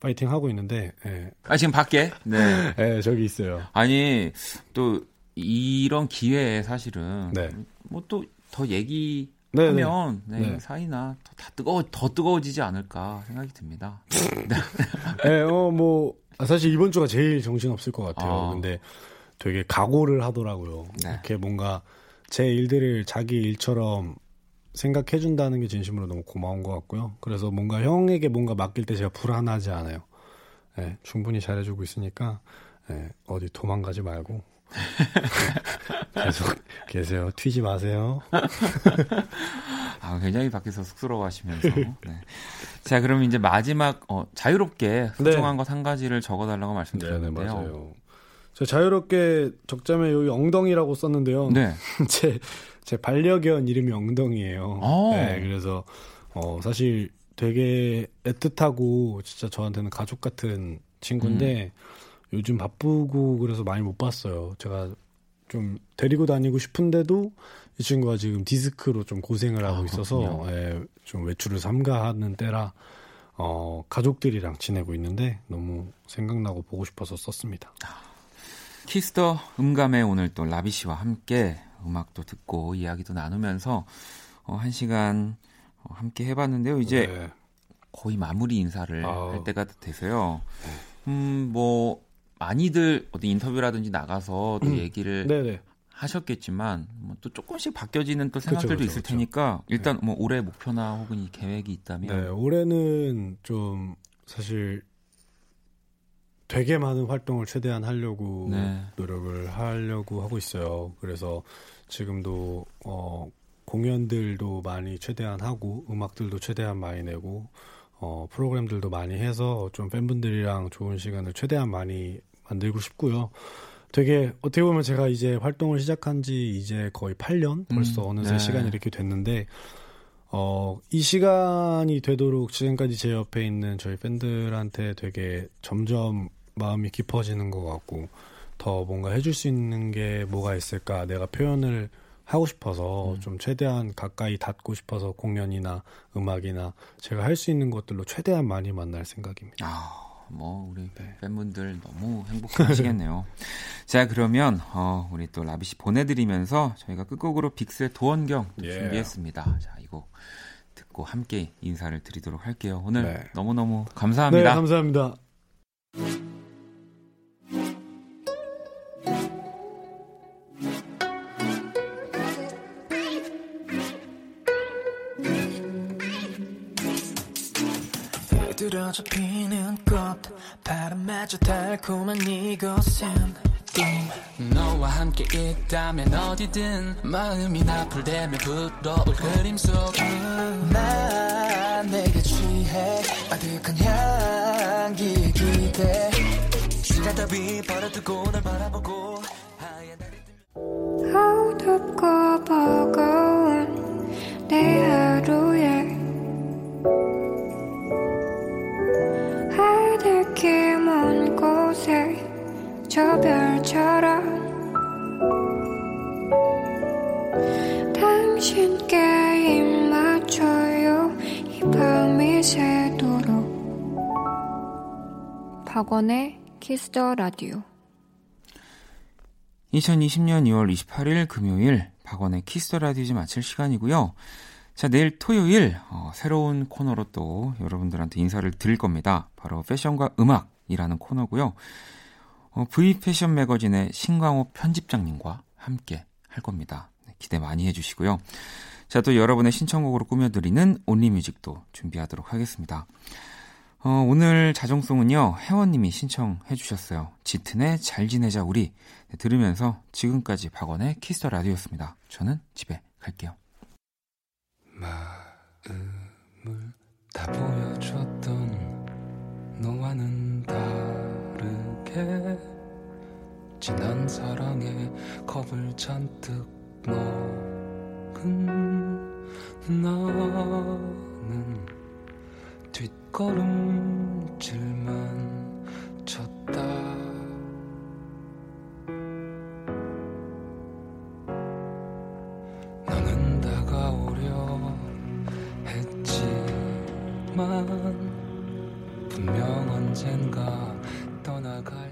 파이팅 하고 있는데 예. 아 지금 밖에 네. *laughs* 예, 저기 있어요. 아니 또 이런 기회에 사실은 네. 뭐또 더 얘기 네, 하면 네, 네. 사이나 더, 다 뜨거워 더 뜨거워지지 않을까 생각이 듭니다. 예, *laughs* 어, 뭐, 아, 사실 이번 주가 제일 정신 없을 것 같아요. 아. 근데 되게 각오를 하더라고요. 네. 이렇게 뭔가 제 일들을 자기 일처럼 생각해 준다는 게 진심으로 너무 고마운 것 같고요. 그래서 뭔가 형에게 뭔가 맡길 때 제가 불안하지 않아요. 예, 충분히 잘해주고 있으니까, 예, 어디 도망가지 말고. *laughs* 계속 계세요. 튀지 마세요. *laughs* 아 굉장히 밖에서 쑥스러워하시면서. 네. 자 그럼 이제 마지막 어, 자유롭게 소중한 것한 가지를 적어달라고 네, 네, 말씀드렸는데요. 맞아요. 저 자유롭게 적자면 여기 엉덩이라고 썼는데요. 네. *laughs* 제, 제 반려견 이름이 엉덩이에요. 어. 네, 그래서, 어, 사실 되게 애틋하고 진짜 저한테는 가족 같은 친구인데 음. 요즘 바쁘고 그래서 많이 못 봤어요. 제가 좀 데리고 다니고 싶은데도 이 친구가 지금 디스크로 좀 고생을 하고 아, 있어서. 예, 좀 외출을 삼가하는 때라 어, 가족들이랑 지내고 있는데 너무 생각나고 보고 싶어서 썼습니다. Kiss the 음감에 오늘 또 라비 씨와 함께 음악도 듣고 이야기도 나누면서 어, 한 시간 어, 함께 해봤는데요. 이제 네. 거의 마무리 인사를 아우. 할 때가 돼서요. 음, 뭐 많이들 어디 인터뷰라든지 나가서 또 얘기를 네네. 하셨겠지만 뭐 또 조금씩 바뀌어지는 또 그쵸, 생각들도 그쵸, 있을 그쵸. 테니까 일단 뭐 올해 목표나 혹은 이 계획이 있다면 네, 올해는 좀 사실 되게 많은 활동을 최대한 하려고 네. 노력을 하려고 하고 있어요. 그래서 지금도 어 공연들도 많이 최대한 하고 음악들도 최대한 많이 내고 어 프로그램들도 많이 해서 좀 팬분들이랑 좋은 시간을 최대한 많이 만들고 싶고요. 되게 어떻게 보면 제가 이제 활동을 시작한 지 이제 거의 8년 벌써 음, 어느새 네. 시간이 이렇게 됐는데 어, 이 시간이 되도록 지금까지 제 옆에 있는 저희 팬들한테 되게 점점 마음이 깊어지는 것 같고 더 뭔가 해줄 수 있는 게 뭐가 있을까 내가 표현을 하고 싶어서 좀 최대한 가까이 닿고 싶어서 공연이나 음악이나 제가 할 수 있는 것들로 최대한 많이 만날 생각입니다. 아, 뭐 우리 팬분들 너무 행복하시겠네요. *laughs* 자, 그러면 어, 우리 또 라비 씨 보내드리면서 저희가 끝곡으로 빅스의 도원경 예. 준비했습니다. 자, 이거 듣고 함께 인사를 드리도록 할게요. 오늘 네. 너무너무 네, 감사합니다. 감사합니다. 들어져 피는 꽃 바람마저 달콤한 이곳은 꿈 너와 함께 있다면 어디든 마음이 나풀대면 불어올 그림 속난 내게 취해 아득한 향기에 기대. 시간 따위 버려두고 널 바라보고 하얀 어둡고 버거 저 별처럼 당신께 입 맞춰요 이 밤이 새도록 박원의 Kiss the 라디오 2020년 2월 28일 금요일 박원의 Kiss the 라디오 이제 마칠 시간이고요. 자, 내일 토요일 어, 새로운 코너로 또 여러분들한테 인사를 드릴 겁니다. 바로 패션과 음악이라는 코너고요. 어, V 패션 매거진의 신광호 편집장님과 함께 할 겁니다. 네, 기대 많이 해주시고요. 자, 또 여러분의 신청곡으로 꾸며드리는 only music도 준비하도록 하겠습니다. 어, 오늘 자정송은요, 혜원님이 신청해 주셨어요. 짙은의 잘 지내자 우리. 네, 들으면서 지금까지 박원의 Kiss the 라디오였습니다. 저는 집에 갈게요. 마음을 다 보여줬던 너와는 다르게 지난 사랑에 겁을 잔뜩 먹은 나는 뒷걸음질만 쳤다. 너는 다가오려 했지만 분명 언젠가 떠나갈 것이